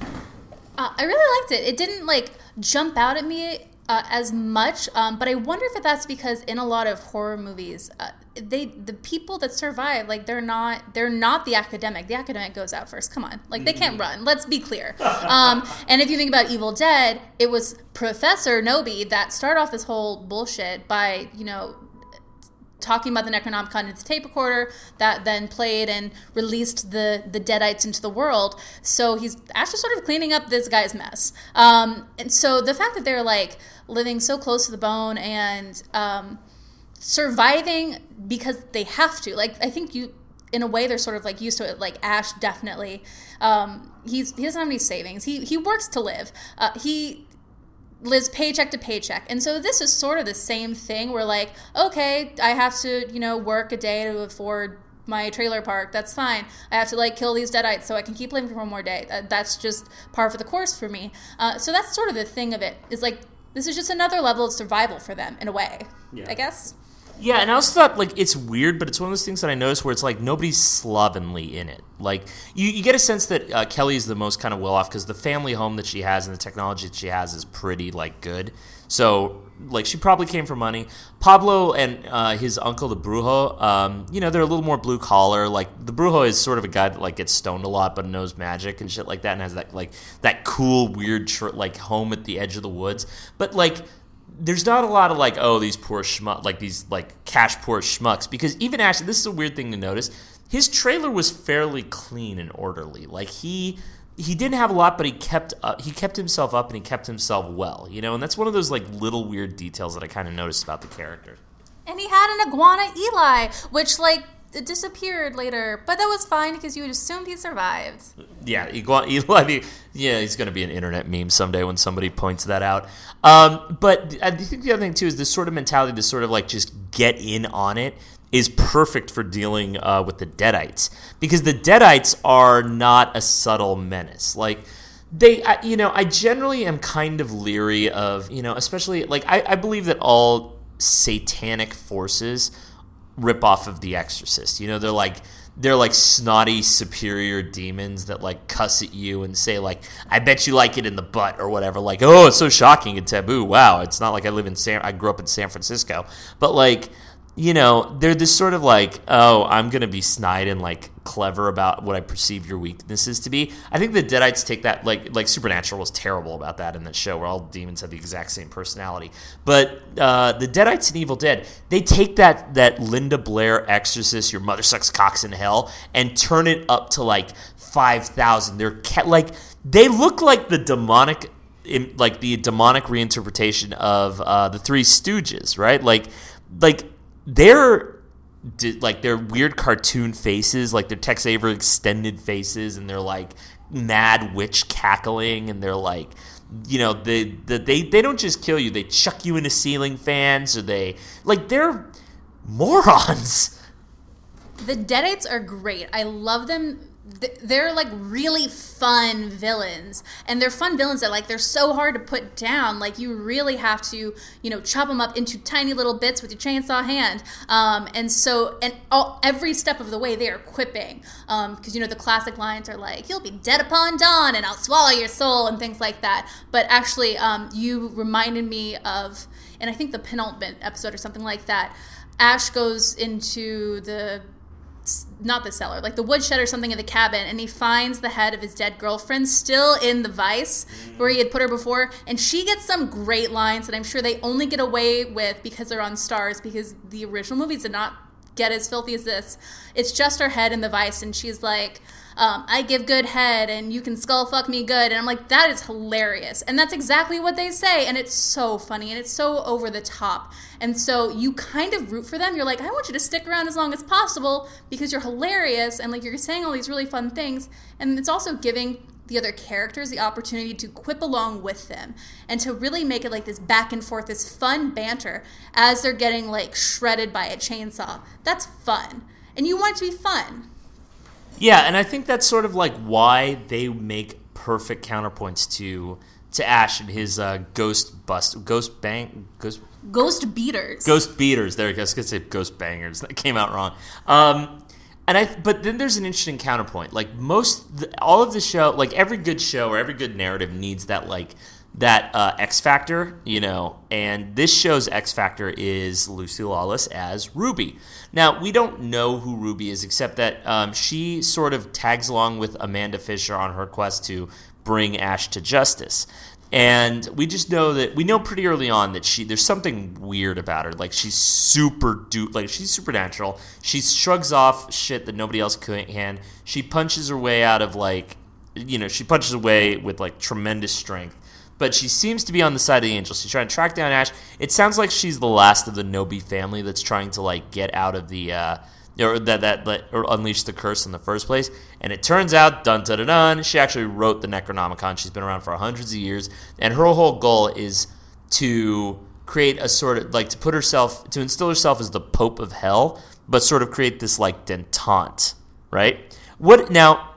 Uh, I really liked it. It didn't like jump out at me uh, as much, um, but I wonder if that's because in a lot of horror movies, uh, they the people that survive like they're not they're not the academic. The academic goes out first. Come on, like they can't run. Let's be clear. Um, and if you think about Evil Dead, it was Professor Knowby that started off this whole bullshit by you know talking about the Necronomicon into the tape recorder that then played and released the the Deadites into the world. So he's actually sort of cleaning up this guy's mess. Um, and so the fact that they're like living so close to the bone and um, surviving because they have to. Like I think you in a way they're sort of like used to it like ash definitely um, he's he doesn't have any savings he he works to live uh, he lives paycheck to paycheck. And so this is sort of the same thing where like, okay, I have to, you know, work a day to afford my trailer park. That's fine. I have to like kill these deadites so I can keep living for one more day. That, that's just par for the course for me. Uh, so that's sort of the thing of it is like this is just another level of survival for them in a way. Yeah. I guess. Yeah, and I also thought like it's weird, but it's one of those things that I noticed where it's like nobody's slovenly in it. Like you, you get a sense that uh, Kelly is the most kind of well off because the family home that she has and the technology that she has is pretty like good. So like she probably came for money. Pablo and uh, his uncle the Brujo, um, you know, they're a little more blue collar. Like the Brujo is sort of a guy that like gets stoned a lot but knows magic and shit like that, and has that like that cool weird tr- like home at the edge of the woods. But like there's not a lot of like, oh, these poor schmuck, like these like cash poor schmucks. Because even actually, this is a weird thing to notice. His trailer was fairly clean and orderly. Like he he didn't have a lot, but he kept uh, he kept himself up and he kept himself well. You know, and that's one of those like little weird details that I kind of noticed about the character. And he had an iguana Eli, which like disappeared later, but that was fine because you assumed he survived. Yeah, Eli. Yeah, he's going to be an internet meme someday when somebody points that out. Um, but I think the other thing too is this sort of mentality to sort of like just get in on it is perfect for dealing uh, with the Deadites because the Deadites are not a subtle menace. Like they, I, you know, I generally am kind of leery of, you know, especially like I, I believe that all satanic forces rip off of The Exorcist. You know, they're like they're like snotty superior demons that like cuss at you and say like i bet you like it in the butt or whatever. Like oh it's so shocking and taboo. Wow it's not like i live in san i grew up in san francisco. But like you know, they're this sort of like, oh, I'm to be snide and like clever about what I perceive your weaknesses to be. I think the Deadites take that, like, like Supernatural was terrible about that in that show where all demons have the exact same personality. But uh, the Deadites in Evil Dead, they take that, that Linda Blair exorcist, your mother sucks cocks in hell, and turn it up to like 5,000. They're ca- like, they look like the demonic in, like the demonic reinterpretation of uh, the Three Stooges, right? Like, like they're like their weird cartoon faces, like their Tex Avery extended faces, and they're like mad witch cackling, and they're like, you know, they, the, they they don't just kill you; they chuck you into ceiling fans, or they like they're morons. The Deadites are great. I love them they're like really fun villains. And they're fun villains that like they're so hard to put down. Like you really have to you know chop them up into tiny little bits with your chainsaw hand. Um, and so and all, every step of the way they are quipping. Because um, you know the classic lines are like you'll be dead upon dawn and i'll swallow your soul and things like that. But actually um, you reminded me of and i think the penultimate episode or something like that ash goes into the not the cellar, like the woodshed or something in the cabin, and he finds the head of his dead girlfriend still in the vice where he had put her before, and she gets some great lines that I'm sure they only get away with because they're on stars, because the original movies did not get as filthy as this. It's just her head in the vice, and she's like, um, I give good head and you can skull fuck me good. And I'm like, that is hilarious. And that's exactly what they say. And it's so funny and it's so over the top. And so you kind of root for them. You're like, I want you to stick around as long as possible because you're hilarious and like you're saying all these really fun things. And it's also giving the other characters the opportunity to quip along with them and to really make it like this back and forth, this fun banter as they're getting like shredded by a chainsaw. That's fun. And you want it to be fun. Yeah, and I think that's sort of like why they make perfect counterpoints to to Ash and his uh, ghost bust, ghost bang, ghost Ghost beaters. Ghost beaters. There, I was gonna say ghost bangers. That came out wrong. Um, and I, but then there's an interesting counterpoint. Like most, all of the show, like every good show or every good narrative needs that like that uh, X factor, you know. And this show's X factor is Lucy Lawless as Ruby. Now we don't know who Ruby is, except that um, she sort of tags along with Amanda Fisher on her quest to bring Ash to justice and we just know that we know pretty early on that she there's something weird about her. Like she's super do like she's supernatural. She shrugs off shit that nobody else can she punches her way out of like you know she punches away with like tremendous strength. But she seems to be on the side of the angels. She's trying to track down ash. It sounds like she's the last of the Knowby family that's trying to like get out of the uh or that that, or unleashed the curse in the first place. And it turns out, dun dun dun dun, she actually wrote the Necronomicon. She's been around for hundreds of years, and her whole goal is to create a sort of like to put herself to instill herself as the Pope of Hell, but sort of create this like detente, right? What now?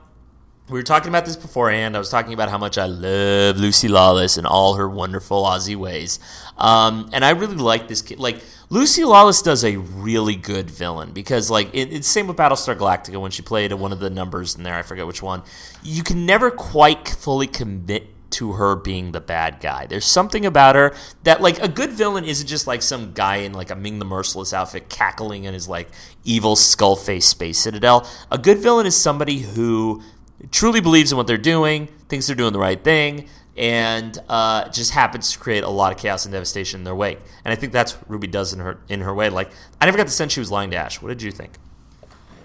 We were talking about this beforehand. I was talking about how much I love Lucy Lawless and all her wonderful Aussie ways, um, and I really like this kid. Like Lucy Lawless does a really good villain because, like, it, it's same with Battlestar Galactica when she played one of the numbers in there. I forget which one. You can never quite fully commit to her being the bad guy. There's something about her that, like, a good villain isn't just like some guy in like a Ming the Merciless outfit cackling in his like evil skull face space citadel. A good villain is somebody who truly believes in what they're doing, thinks they're doing the right thing, and uh, just happens to create a lot of chaos and devastation in their wake. And I think that's what Ruby does in her in her way. Like I never got the sense she was lying to Ash. What did you think?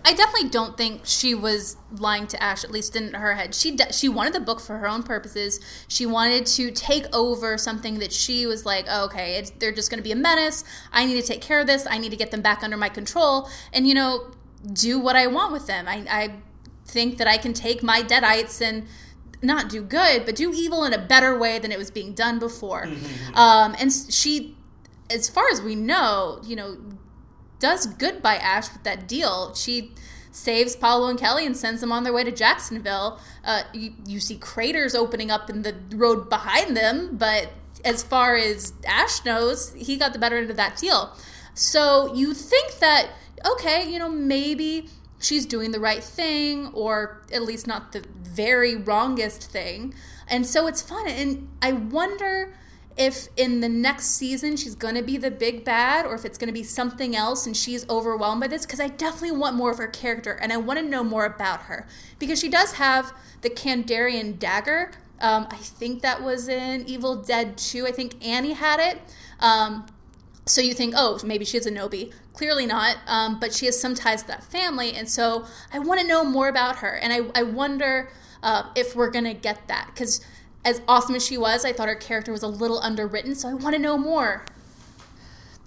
I definitely don't think she was lying to Ash, at least in her head. She she wanted the book for her own purposes. She wanted to take over something that she was like, oh, okay, they're just going to be a menace. I need to take care of this. I need to get them back under my control, and you know, do what I want with them. I, I think that I can take my deadites and not do good, but do evil in a better way than it was being done before. Mm-hmm. Um, and she, as far as we know, you know, does good by Ash with that deal. She saves Paolo and Kelly and sends them on their way to Jacksonville. Uh, you, you see craters opening up in the road behind them, but as far as Ash knows, he got the better end of that deal. So you think that, okay, you know, maybe she's doing the right thing, or at least not the very wrongest thing. And so it's fun. And I wonder if in the next season she's going to be the big bad or if it's going to be something else and she's overwhelmed by this because I definitely want more of her character and I want to know more about her because she does have the Kandarian dagger. Um, I think that was in Evil Dead 2. I think Annie had it. Um, so you think, oh, maybe she's a Knowby. Clearly not, um, but she has some ties to that family. And so I want to know more about her. And I, I wonder uh, if we're going to get that. Because as awesome as she was, I thought her character was a little underwritten. So I want to know more.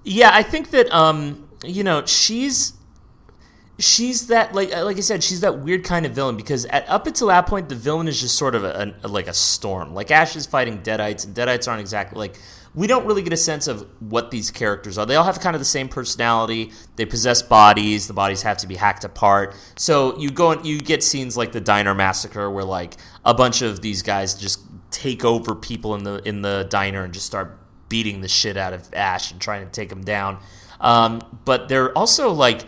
Yeah, I think that, um, you know, she's she's that like like I said, she's that weird kind of villain because at, up until that point, the villain is just sort of a, a, like a storm. Like Ash is fighting Deadites, and Deadites aren't exactly like we don't really get a sense of what these characters are. They all have kind of the same personality. They possess bodies. The bodies have to be hacked apart. So you go and you get scenes like the Diner Massacre, where like a bunch of these guys just take over people in the in the diner and just start beating the shit out of Ash and trying to take him down. Um, but they're also like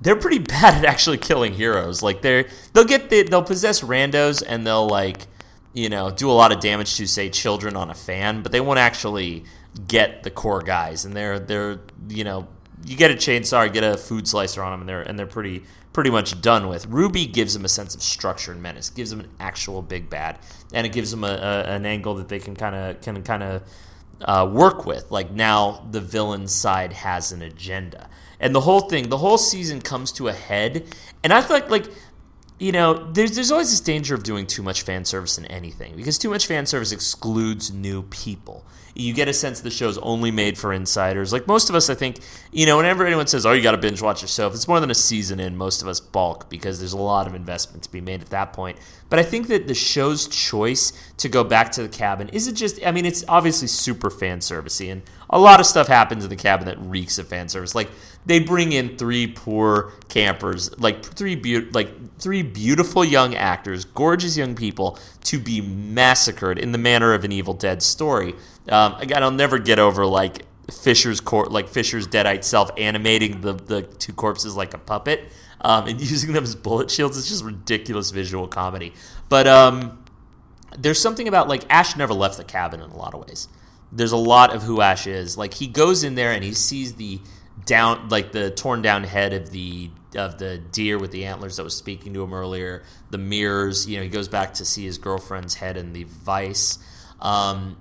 they're pretty bad at actually killing heroes. Like they're they'll get the, they'll possess randos and they'll like you know, do a lot of damage to say children on a fan, but they won't actually get the core guys. And they're they're you know, you get a chainsaw, get a food slicer on them, and they're and they're pretty pretty much done with. Ruby gives them a sense of structure and menace, gives them an actual big bad, and it gives them a, a an angle that they can kind of can kind of uh, work with. Like now, the villain side has an agenda, and the whole thing, the whole season comes to a head. And I feel like like you know, there's there's always this danger of doing too much fan service in anything because too much fan service excludes new people. You get a sense the show's only made for insiders. Like most of us, I think, you know, whenever anyone says, "Oh, you got to binge watch yourself," it's more than a season in. Most of us balk because there's a lot of investment to be made at that point. But I think that the show's choice to go back to the cabin isn't just. I mean, it's obviously super fan servicey, and a lot of stuff happens in the cabin that reeks of fan service. Like they bring in three poor campers, like three be- like three beautiful young actors, gorgeous young people, to be massacred in the manner of an Evil Dead story. Um, again, I'll never get over like Fisher's cor- like Fisher's deadite self animating the the two corpses like a puppet um, and using them as bullet shields. It's just ridiculous visual comedy. But um, there's something about like Ash never left the cabin in a lot of ways. There's a lot of who Ash is. Like he goes in there and he sees the down like the torn down head of the of the deer with the antlers that was speaking to him earlier. The mirrors. You know, he goes back to see his girlfriend's head in the vice. Um,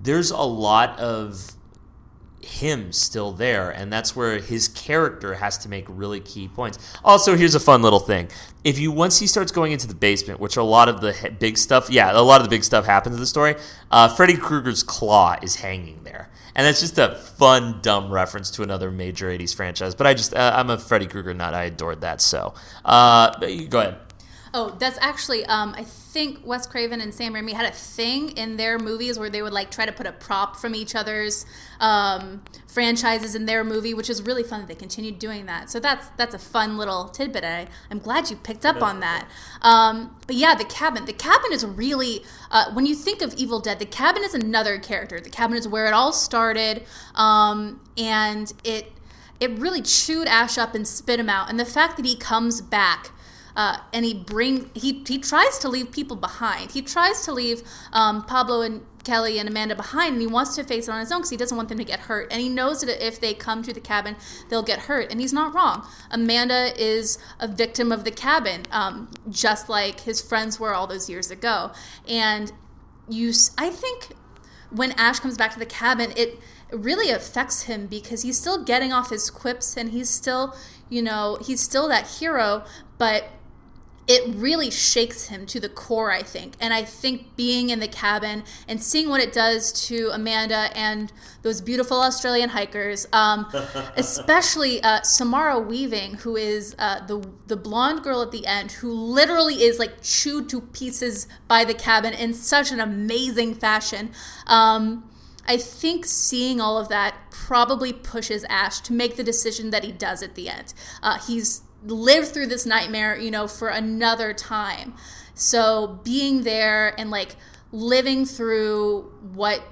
there's a lot of him still there and that's where his character has to make really key points. Also here's a fun little thing. If you once he starts going into the basement which a lot of the big stuff yeah a lot of the big stuff happens in the story uh, freddy krueger's claw is hanging there. And that's just a fun dumb reference to another major 80s franchise but i just uh, i'm a freddy krueger nut. I adored that so uh, go ahead. Oh, that's actually um, I think Wes Craven and Sam Raimi had a thing in their movies where they would like try to put a prop from each other's um, franchises in their movie, which is really fun that they continued doing that. So that's that's a fun little tidbit. I, I'm glad you picked up on that. Um, but yeah, the cabin. The cabin is really uh, when you think of Evil Dead, the cabin is another character. The cabin is where it all started, um, and it it really chewed Ash up and spit him out. And the fact that he comes back uh, and he bring he he tries to leave people behind. He tries to leave um, Pablo and Kelly and Amanda behind, and he wants to face it on his own because he doesn't want them to get hurt. And he knows that if they come to the cabin, they'll get hurt. And he's not wrong. Amanda is a victim of the cabin, um, just like his friends were all those years ago. And you, I think, when Ash comes back to the cabin, it really affects him because he's still getting off his quips and he's still, you know, he's still that hero, but it really shakes him to the core, I think. And I think being in the cabin and seeing what it does to Amanda and those beautiful Australian hikers, um, especially uh, Samara Weaving, who is uh, the the blonde girl at the end, who literally is like chewed to pieces by the cabin in such an amazing fashion. Um, I think seeing all of that probably pushes Ash to make the decision that he does at the end. Uh, he's live through this nightmare, you know, for another time. So being there and like living through what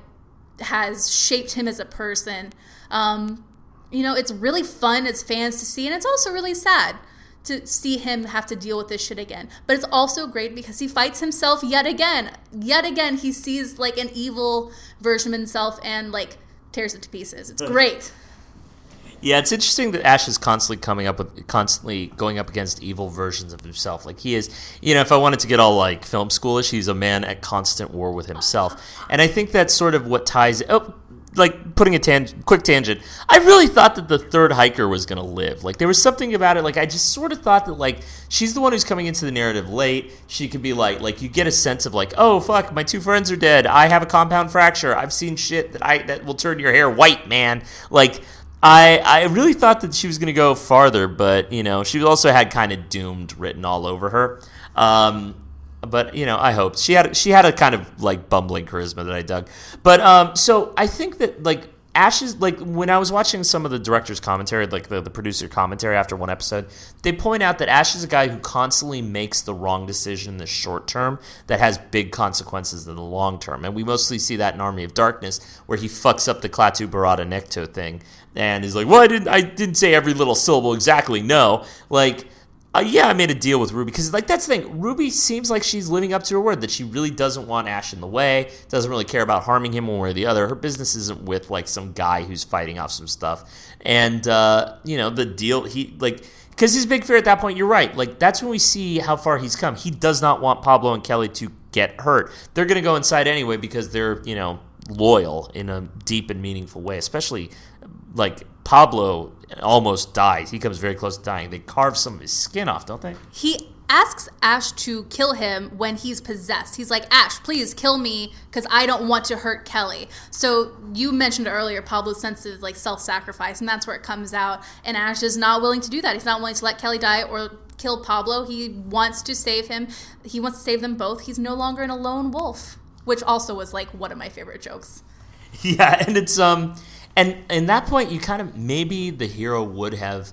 has shaped him as a person, um, you know, it's really fun as fans to see, and it's also really sad to see him have to deal with this shit again. But it's also great because he fights himself yet again. Yet again, he sees like an evil version of himself and like tears it to pieces. It's great. Yeah, it's interesting that Ash is constantly coming up with, constantly going up against evil versions of himself. Like he is, you know, if I wanted to get all like film schoolish, he's a man at constant war with himself, and I think that's sort of what ties. Oh, like putting a tang- quick tangent. I really thought that the third hiker was gonna live. Like there was something about it. Like I just sort of thought that like she's the one who's coming into the narrative late. She could be like like you get a sense of like oh fuck my two friends are dead. I have a compound fracture. I've seen shit that I that will turn your hair white, man. Like I I really thought that she was going to go farther, but you know she also had kind of doomed written all over her. Um, but you know I hoped she had she had a kind of like bumbling charisma that I dug. But um, so I think that like Ash's like when I was watching some of the director's commentary, like the, the producer commentary after one episode, they point out that Ash is a guy who constantly makes the wrong decision in the short term that has big consequences in the long term. And we mostly see that in Army of Darkness, where he fucks up the Klaatu Barada Nikto thing and he's like, Well, I didn't I didn't say every little syllable exactly, no. Like uh, yeah, I made a deal with Ruby because, like, that's the thing. Ruby seems like she's living up to her word that she really doesn't want Ash in the way, doesn't really care about harming him one way or the other. Her business isn't with like some guy who's fighting off some stuff, and uh, you know the deal. He like because his big fear at that point. You're right. Like that's when we see how far he's come. He does not want Pablo and Kelly to get hurt. They're going to go inside anyway because they're you know loyal in a deep and meaningful way, especially like Pablo almost dies. He comes very close to dying. They carve some of his skin off, don't they? He asks Ash to kill him when he's possessed. He's like, Ash, please kill me because I don't want to hurt Kelly. So you mentioned earlier Pablo's sense of like self sacrifice, and that's where it comes out. And Ash is not willing to do that. He's not willing to let Kelly die or kill Pablo. He wants to save him. He wants to save them both. He's no longer in a lone wolf, which also was like one of my favorite jokes. Yeah, and it's um and in that point you kind of maybe the hero would have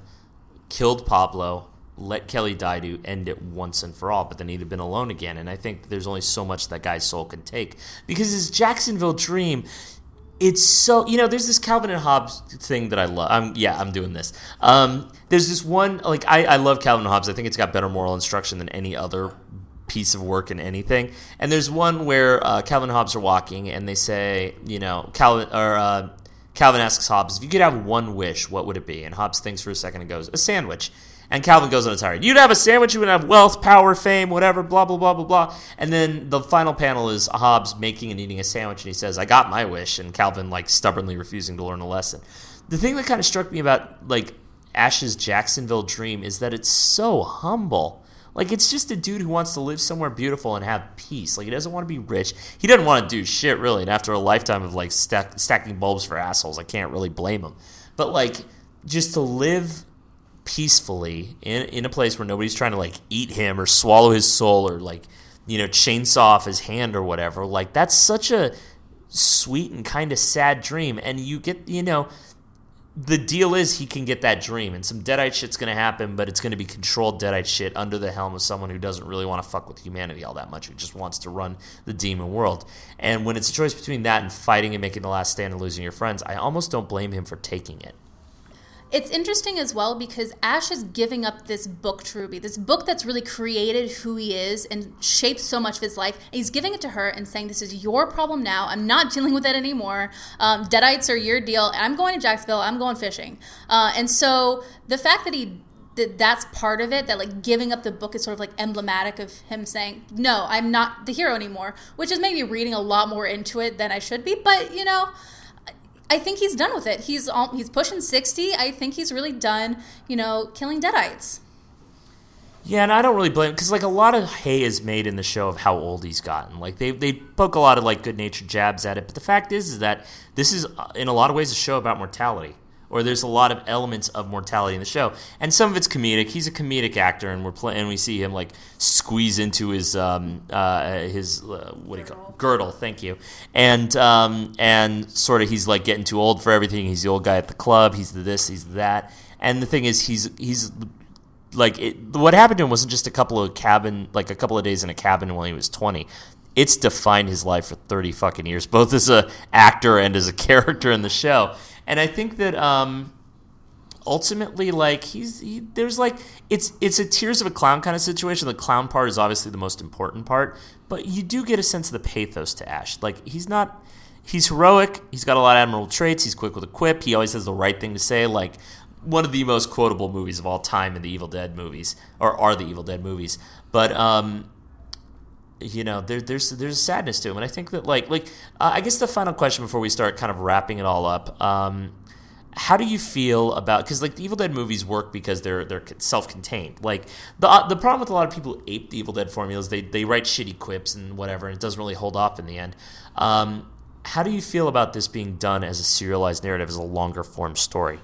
killed Pablo let Kelly die to end it once and for all, but then he'd have been alone again. And I think there's only so much that guy's soul can take because his Jacksonville dream. It's so you know. There's this Calvin and Hobbes thing that I love. I'm yeah, I'm doing this. Um, there's this one like I, I love Calvin and Hobbes. I think it's got better moral instruction than any other piece of work in anything. And there's one where uh, Calvin and Hobbes are walking, and they say, you know, Calvin or uh, Calvin asks Hobbes, if you could have one wish, what would it be? And Hobbes thinks for a second and goes, a sandwich. And Calvin goes on a tirade. You'd have a sandwich, you would have wealth, power, fame, whatever, blah, blah, blah, blah, blah. And then the final panel is Hobbes making and eating a sandwich, and he says, I got my wish. And Calvin, like, stubbornly refusing to learn a lesson. The thing that kind of struck me about, like, Ash's Jacksonville dream is that it's so humble. Like, it's just a dude who wants to live somewhere beautiful and have peace. Like, he doesn't want to be rich. He doesn't want to do shit, really. And after a lifetime of, like, stack, stacking bulbs for assholes, I can't really blame him. But, like, just to live peacefully in, in a place where nobody's trying to like eat him or swallow his soul or like you know chainsaw off his hand or whatever like that's such a sweet and kind of sad dream and you get you know the deal is he can get that dream and some deadite shit's to happen but it's to be controlled deadite shit under the helm of someone who doesn't really want to fuck with humanity all that much who just wants to run the demon world. And when it's a choice between that and fighting and making the last stand and losing your friends i almost don't blame him for taking it it's interesting as well because Ash is giving up this book to Ruby, this book that's really created who he is and shaped so much of his life. And he's giving it to her and saying, This is your problem now. I'm not dealing with it anymore. Um, Deadites are your deal. I'm going to Jacksonville. I'm going fishing. Uh, and so the fact that he that that's part of it that like giving up the book is sort of like emblematic of him saying no i'm not the hero anymore which is maybe reading a lot more into it than i should be but you know I think he's done with it. He's all, he's pushing sixty. I think he's really done. You know, killing deadites. Yeah, and I don't really blame because like a lot of hay is made in the show of how old he's gotten. Like they they poke a lot of like good natured jabs at it, but the fact is is that this is uh, in a lot of ways a show about mortality or there's a lot of elements of mortality in the show, and some of it's comedic. He's a comedic actor, and we're and we see him like squeeze into his um, uh, his uh, what do you call it? girdle? Thank you, and um, and sort of he's like getting too old for everything. He's the old guy at the club. He's the this. He's the that. And the thing is, he's he's like it, what happened to him wasn't just a couple of cabin, like a couple of days in a cabin when he was twenty it's defined his life for 30 fucking years, both as a actor and as a character in the show and I think that um, ultimately, like he's he, there's like it's it's a tears of a clown kind of situation. The clown part is obviously the most important part, but you do get a sense of the pathos to Ash. Like he's not he's heroic. He's got a lot of admirable traits. He's quick with a quip. He always has the right thing to say. Like one of the most quotable movies of all time in the Evil Dead movies, or are the Evil Dead movies. But um, you know, there, there's there's a sadness to him, and I think that like like uh, I guess the final question before we start kind of wrapping it all up. Um, how do you feel about because like the Evil Dead movies work because they're they're self-contained. Like the uh, the problem with a lot of people who ape the Evil Dead formulas, they they write shitty quips and whatever, and it doesn't really hold off in the end. Um, how do you feel about this being done as a serialized narrative, as a longer form story?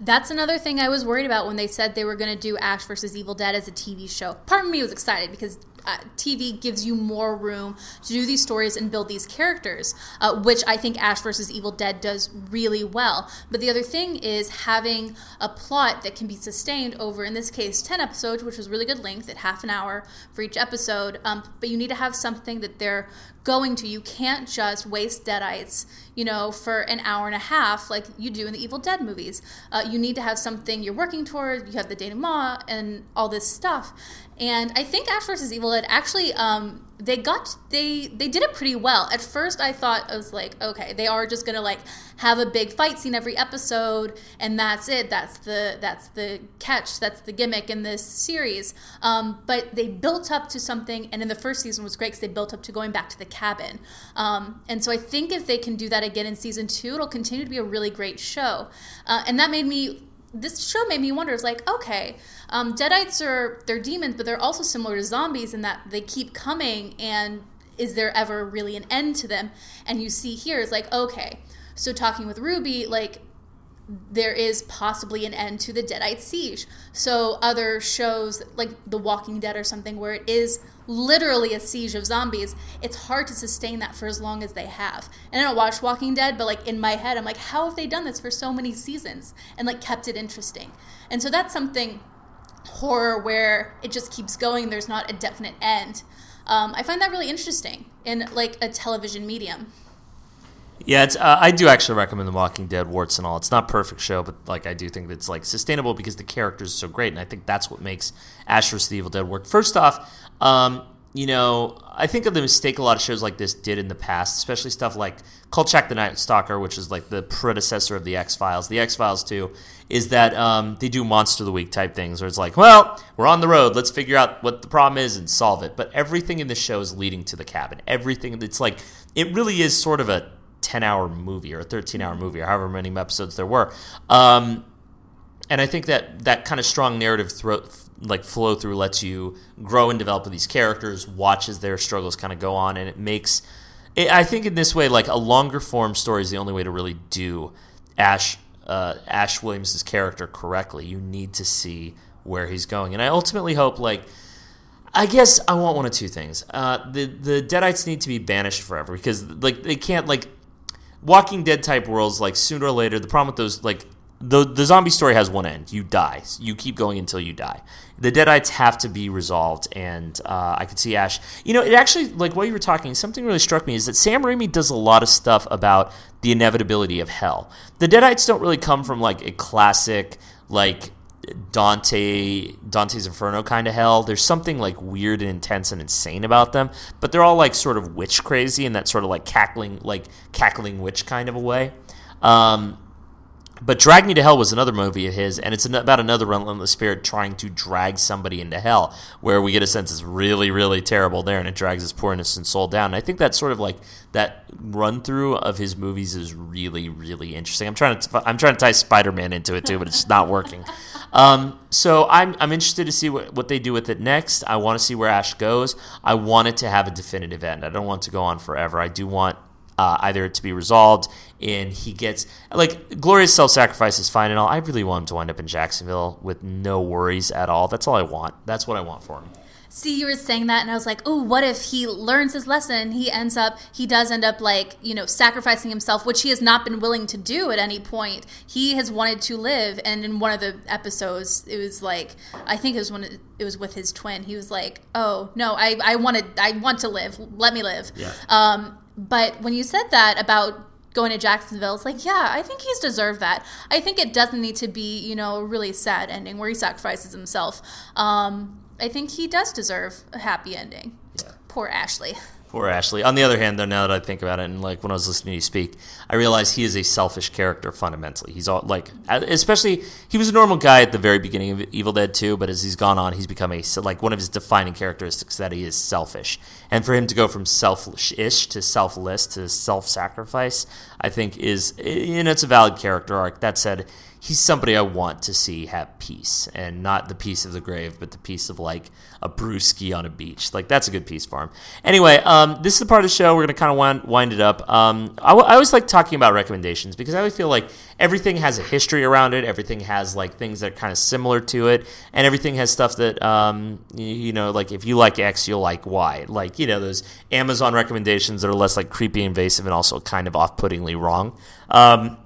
That's another thing I was worried about when they said they were going to do Ash versus Evil Dead as a TV show. Part of me was excited because uh, TV gives you more room to do these stories and build these characters, uh, which I think Ash versus Evil Dead does really well. But the other thing is having a plot that can be sustained over, in this case, 10 episodes, which was really good length at half an hour for each episode. Um, but you need to have something that they're going to. You can't just waste Deadites, you know, for an hour and a half like you do in the Evil Dead movies. Uh, you need to have something you're working toward. You have the denouement and all this stuff. And I think Ash vs. Evil Dead actually um, they got they they did it pretty well. At first, I thought I was like, okay, they are just gonna like have a big fight scene every episode, and that's it. That's the that's the catch. That's the gimmick in this series. Um, but they built up to something, and in the first season was great because they built up to going back to the cabin. Um, and so I think if they can do that again in season two, it'll continue to be a really great show. Uh, and that made me this show made me wonder. It's like, okay, um, Deadites are they're demons, but they're also similar to zombies in that they keep coming, and is there ever really an end to them? And you see here, it's like, okay, so talking with Ruby, like there is possibly an end to the Deadite siege. So other shows like The Walking Dead or something where it is literally a siege of zombies, it's hard to sustain that for as long as they have. And I don't watch Walking Dead, but like in my head, I'm like, how have they done this for so many seasons and like kept it interesting? And so that's something horror where it just keeps going. There's not a definite end. Um, I find that really interesting in like a television medium. Yeah, uh, I do actually recommend The Walking Dead, warts and all. It's not perfect show, but like I do think it's like sustainable because the characters are so great, and I think that's what makes Ash vs. the Evil Dead work. First off, um, you know, I think of the mistake a lot of shows like this did in the past, especially stuff like Kolchak the Night Stalker, which is like the predecessor of the X Files. The X Files too is that um, they do Monster of the Week type things, where it's like, well, we're on the road, let's figure out what the problem is and solve it. But everything in the show is leading to the cabin. Everything, it's like it really is sort of a 10 hour movie or a 13 hour movie or however many episodes there were. Um, and I think that that kind of strong narrative thro- like flow through lets you grow and develop these characters, watch as their struggles kind of go on, and it makes. It, I think in this way, like a longer form story is the only way to really do Ash uh, Ash Williams' character correctly. You need to see where he's going, and I ultimately hope like. I guess I want one of two things. Uh, the the Deadites need to be banished forever because like they can't like Walking Dead type worlds, like sooner or later, the problem with those, like the the zombie story has one end. You die. You keep going until you die. The Deadites have to be resolved, and uh, I could see Ash. You know, it actually like while you were talking, something really struck me is that Sam Raimi does a lot of stuff about the inevitability of hell. The Deadites don't really come from like a classic like Dante Dante's Inferno kind of hell. There's something like weird and intense and insane about them, but they're all like sort of witch crazy in that sort of like cackling like cackling witch kind of a way. Um, but Drag Me to Hell was another movie of his, and it's about another relentless spirit trying to drag somebody into hell, where we get a sense it's really, really terrible there, and it drags his poor innocent soul down. And I think that's sort of like that run through of his movies is really, really interesting. I'm trying to, I'm trying to tie Spider Man into it too, but it's not working. Um, so I'm, I'm interested to see what, what they do with it next. I want to see where Ash goes. I want it to have a definitive end. I don't want it to go on forever. I do want uh, either to be resolved and he gets like glorious self-sacrifice is fine and all i really want him to wind up in jacksonville with no worries at all that's all i want that's what i want for him See, you were saying that, and I was like, oh, what if he learns his lesson? He ends up, he does end up like, you know, sacrificing himself, which he has not been willing to do at any point. He has wanted to live, and in one of the episodes, it was like, I think it was when it, it was with his twin. He was like, oh no, I, I wanted, I want to live. Let me live. Yeah. Um, but when you said that about going to Jacksonville, it's like, yeah, I think he's deserved that. I think it doesn't need to be, you know, a really sad ending where he sacrifices himself. Um, I think he does deserve a happy ending. Yeah. Poor Ashley. Poor Ashley. On the other hand, though, now that I think about it, and like when I was listening to you speak, I realize he is a selfish character fundamentally. He's all like, especially he was a normal guy at the very beginning of Evil Dead 2, but as he's gone on, he's become a like one of his defining characteristics that he is selfish. And for him to go from selfish ish to selfless to self-sacrifice, I think is you know it's a valid character arc. That said he's somebody I want to see have peace, and not the peace of the grave, but the peace of like a brewski on a beach. Like that's a good peace for him. Anyway, um, this is the part of the show we're gonna kind of wind, wind it up. Um, I, w- I always like talking about recommendations because I always feel like everything has a history around it. Everything has like things that are kind of similar to it, and everything has stuff that um, you, you know, like if you like X, you'll like Y. Like you know, those Amazon recommendations that are less like creepy, invasive, and also kind of off-puttingly wrong. Um,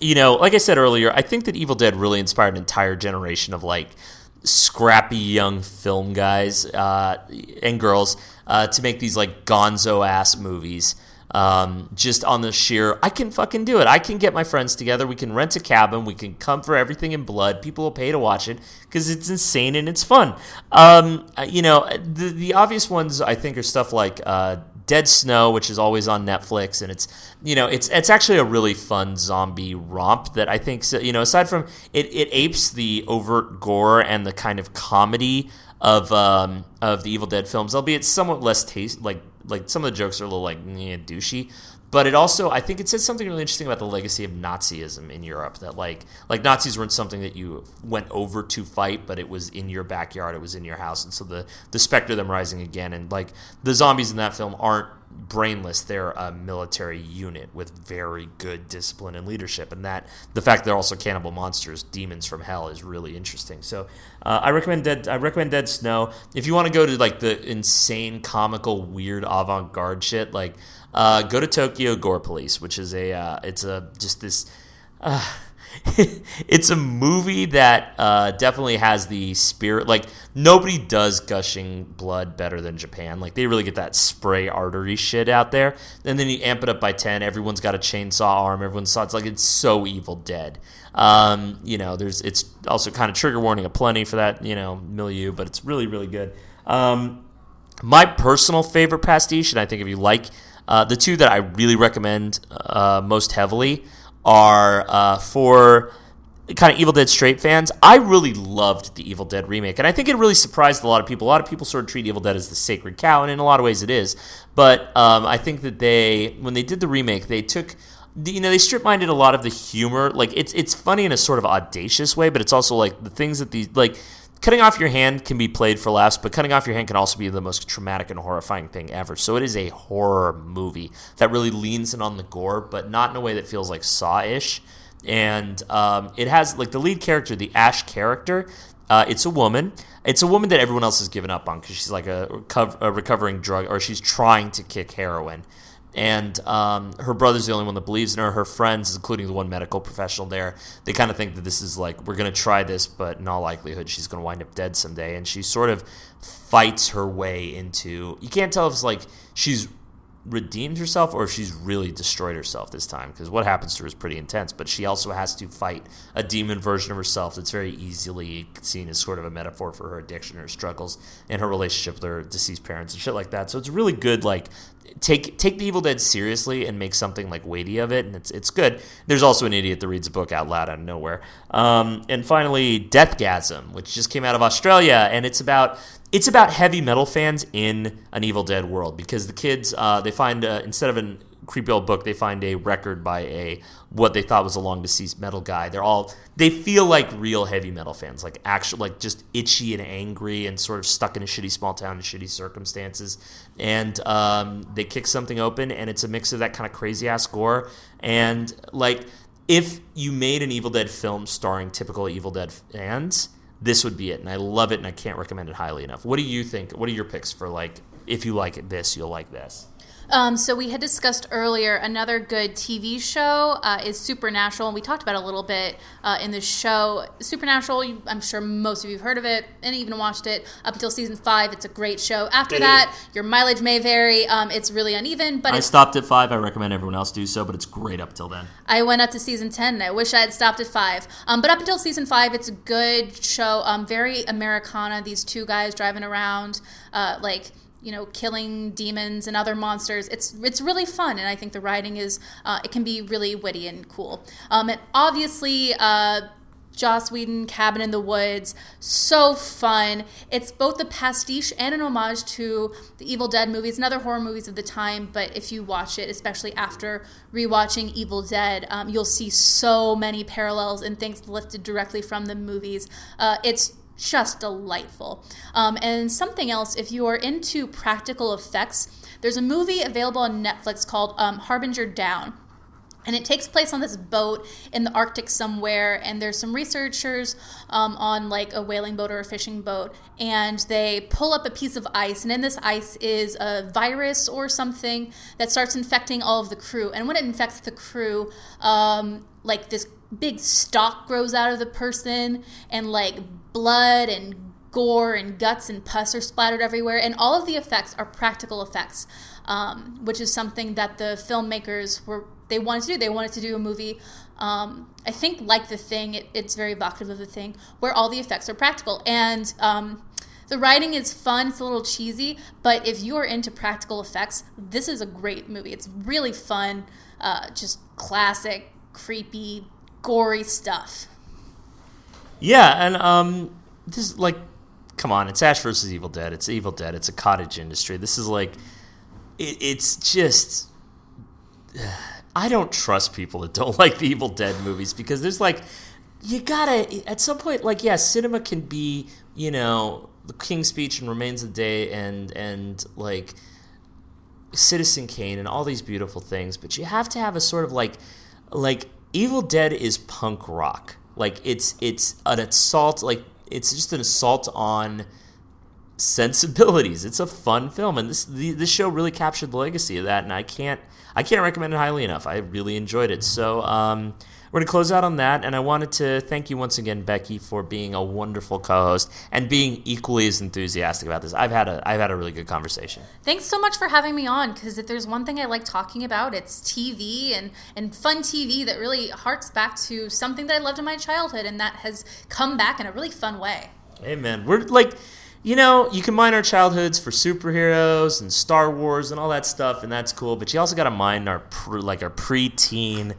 you know, like I said earlier, I think that Evil Dead really inspired an entire generation of like scrappy young film guys uh, and girls uh, to make these like gonzo ass movies. Um, just on the sheer, I can fucking do it. I can get my friends together. We can rent a cabin. We can come for everything in blood. People will pay to watch it because it's insane and it's fun. Um, you know, the, the obvious ones I think are stuff like uh, Dead Snow, which is always on Netflix, and it's you know it's it's actually a really fun zombie romp that I think you know aside from it it apes the overt gore and the kind of comedy of um, of the Evil Dead films, albeit somewhat less taste like like some of the jokes are a little like douchey. But it also I think it says something really interesting about the legacy of Nazism in Europe. That like like Nazis weren't something that you went over to fight, but it was in your backyard, it was in your house, and so the the specter of them rising again, and like the zombies in that film aren't brainless. They're a military unit with very good discipline and leadership. And that the fact they're also cannibal monsters demons from hell is really interesting. So uh, i recommend dead i recommend dead snow. If you want to go to like the insane comical weird avant-garde shit like uh, go to tokyo gore police which is a uh, it's a just this uh, it's a movie that uh, definitely has the spirit. Like nobody does gushing blood better than Japan. Like they really get that spray artery shit out there. And then you amp it up by ten. Everyone's got a chainsaw arm. Everyone's saw it's like it's so Evil Dead. Um, you know, there's it's also kind of trigger warning aplenty for that you know milieu, but it's really really good. Um, my personal favorite pastiche, and I think if you like uh, the two that I really recommend uh, most heavily are uh, for kind of Evil Dead straight fans. I really loved the Evil Dead remake, and I think it really surprised a lot of people. A lot of people sort of treat Evil Dead as the sacred cow, and in a lot of ways it is. But um, I think that they, when they did the remake, they took you know they strip minded a lot of the humor like it's it's funny in a sort of audacious way but it's also like the things that these like cutting off your hand can be played for laughs, but cutting off your hand can also be the most traumatic and horrifying thing ever. So it is a horror movie that really leans in on the gore, but not in a way that feels like Saw-ish. And um, it has like the lead character, the Ash character. Uh, it's a woman. It's a woman that everyone else has given up on because she's like a, a recovering drug, or she's trying to kick heroin and um, her brother's the only one that believes in her. Her friends, including the one medical professional there, they kind of think that this is like we're going to try this, but in all likelihood, she's going to wind up dead someday. And she sort of fights her way into. You can't tell if it's like she's redeemed herself or if she's really destroyed herself this time because what happens to her is pretty intense but she also has to fight a demon version of herself that's very easily seen as sort of a metaphor for her addiction her struggles and her relationship with her deceased parents and shit like that so it's really good like take take the Evil Dead seriously and make something like weighty of it, and it's it's good. There's also an idiot that reads a book out loud out of nowhere. Um, and finally, Deathgasm, which just came out of Australia, and it's about it's about heavy metal fans in an Evil Dead world because the kids uh, they find uh, instead of an creepy old book, they find a record by a what they thought was a long deceased metal guy. They're all they feel like real heavy metal fans, like actual like just itchy and angry and sort of stuck in a shitty small town in shitty circumstances. And um, they kick something open, and it's a mix of that kind of crazy ass gore and like if you made an Evil Dead film starring typical Evil Dead fans, this would be it. And I love it, and I can't recommend it highly enough. What do you think? What are your picks for like if you like this, you'll like this? Um, so we had discussed earlier another good TV show uh, is Supernatural, and we talked about it a little bit uh, in the show. Supernatural, I'm sure most of you have heard of it and even watched it up until season five. It's a great show. After that, your mileage may vary. Um, it's really uneven, but I stopped at five. I recommend everyone else do so, but it's great up till then. I went up to season ten, and I wish I had stopped at five. Um, but up until season five, it's a good show. Um, very Americana. These two guys driving around, uh, like you know, killing demons and other monsters. It's it's really fun, and I think the writing is uh, it can be really witty and cool. Um, and obviously, uh, Joss Whedon, Cabin in the Woods, so fun. It's both a pastiche and an homage to the Evil Dead movies and other horror movies of the time. But if you watch it, especially after rewatching Evil Dead, um, you'll see so many parallels and things lifted directly from the movies. Uh, it's just delightful. Um, and something else, if you are into practical effects, there's a movie available on Netflix called um, Harbinger Down. And it takes place on this boat in the Arctic somewhere, and there's some researchers um, on like a whaling boat or a fishing boat, and they pull up a piece of ice, and in this ice is a virus or something that starts infecting all of the crew. And when it infects the crew, um, like this big stalk grows out of the person, and like blood and gore and guts and pus are splattered everywhere, and all of the effects are practical effects, um, which is something that the filmmakers were they wanted to do. They wanted to do a movie. Um, I think like the thing, it, it's very evocative of the thing, where all the effects are practical and. Um, the writing is fun, it's a little cheesy, but if you are into practical effects, this is a great movie. It's really fun, uh, just classic, creepy, gory stuff. Yeah, and um, this is like, come on, it's Ash versus Evil Dead. It's Evil Dead. It's a cottage industry. This is like, it, it's just I don't trust people that don't like the Evil Dead movies because there's like you gotta at some point like yeah cinema can be you know the King's Speech and Remains of the Day and and like Citizen Kane and all these beautiful things, but you have to have a sort of like like Evil Dead is punk rock. Like it's it's an assault like it's just an assault on sensibilities. It's a fun film, and this the, this show really captured the legacy of that. And I can't I can't recommend it highly enough. I really enjoyed it. So um, we're gonna close out on that, and I wanted to thank you once again, Becky, for being a wonderful co-host and being equally as enthusiastic about this. I've had a I've had a really good conversation. Thanks so much for having me on. Because if there's one thing I like talking about, it's TV and and fun TV that really harks back to something that I loved in my childhood, and that has come back in a really fun way. Amen. We're like you know, you can mine our childhoods for superheroes and Star Wars and all that stuff, and that's cool. But you also got to mine our pre, like our preteen,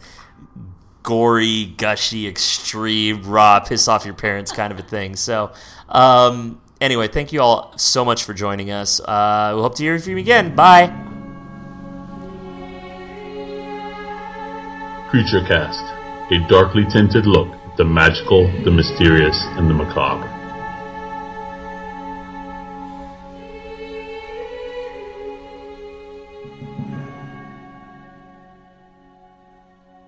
gory, gushy, extreme, raw, piss off your parents kind of a thing. So, um, anyway, thank you all so much for joining us. Uh, we hope to hear from you again. Bye. Creature Cast, a darkly tinted look at the magical, the mysterious, and the macabre.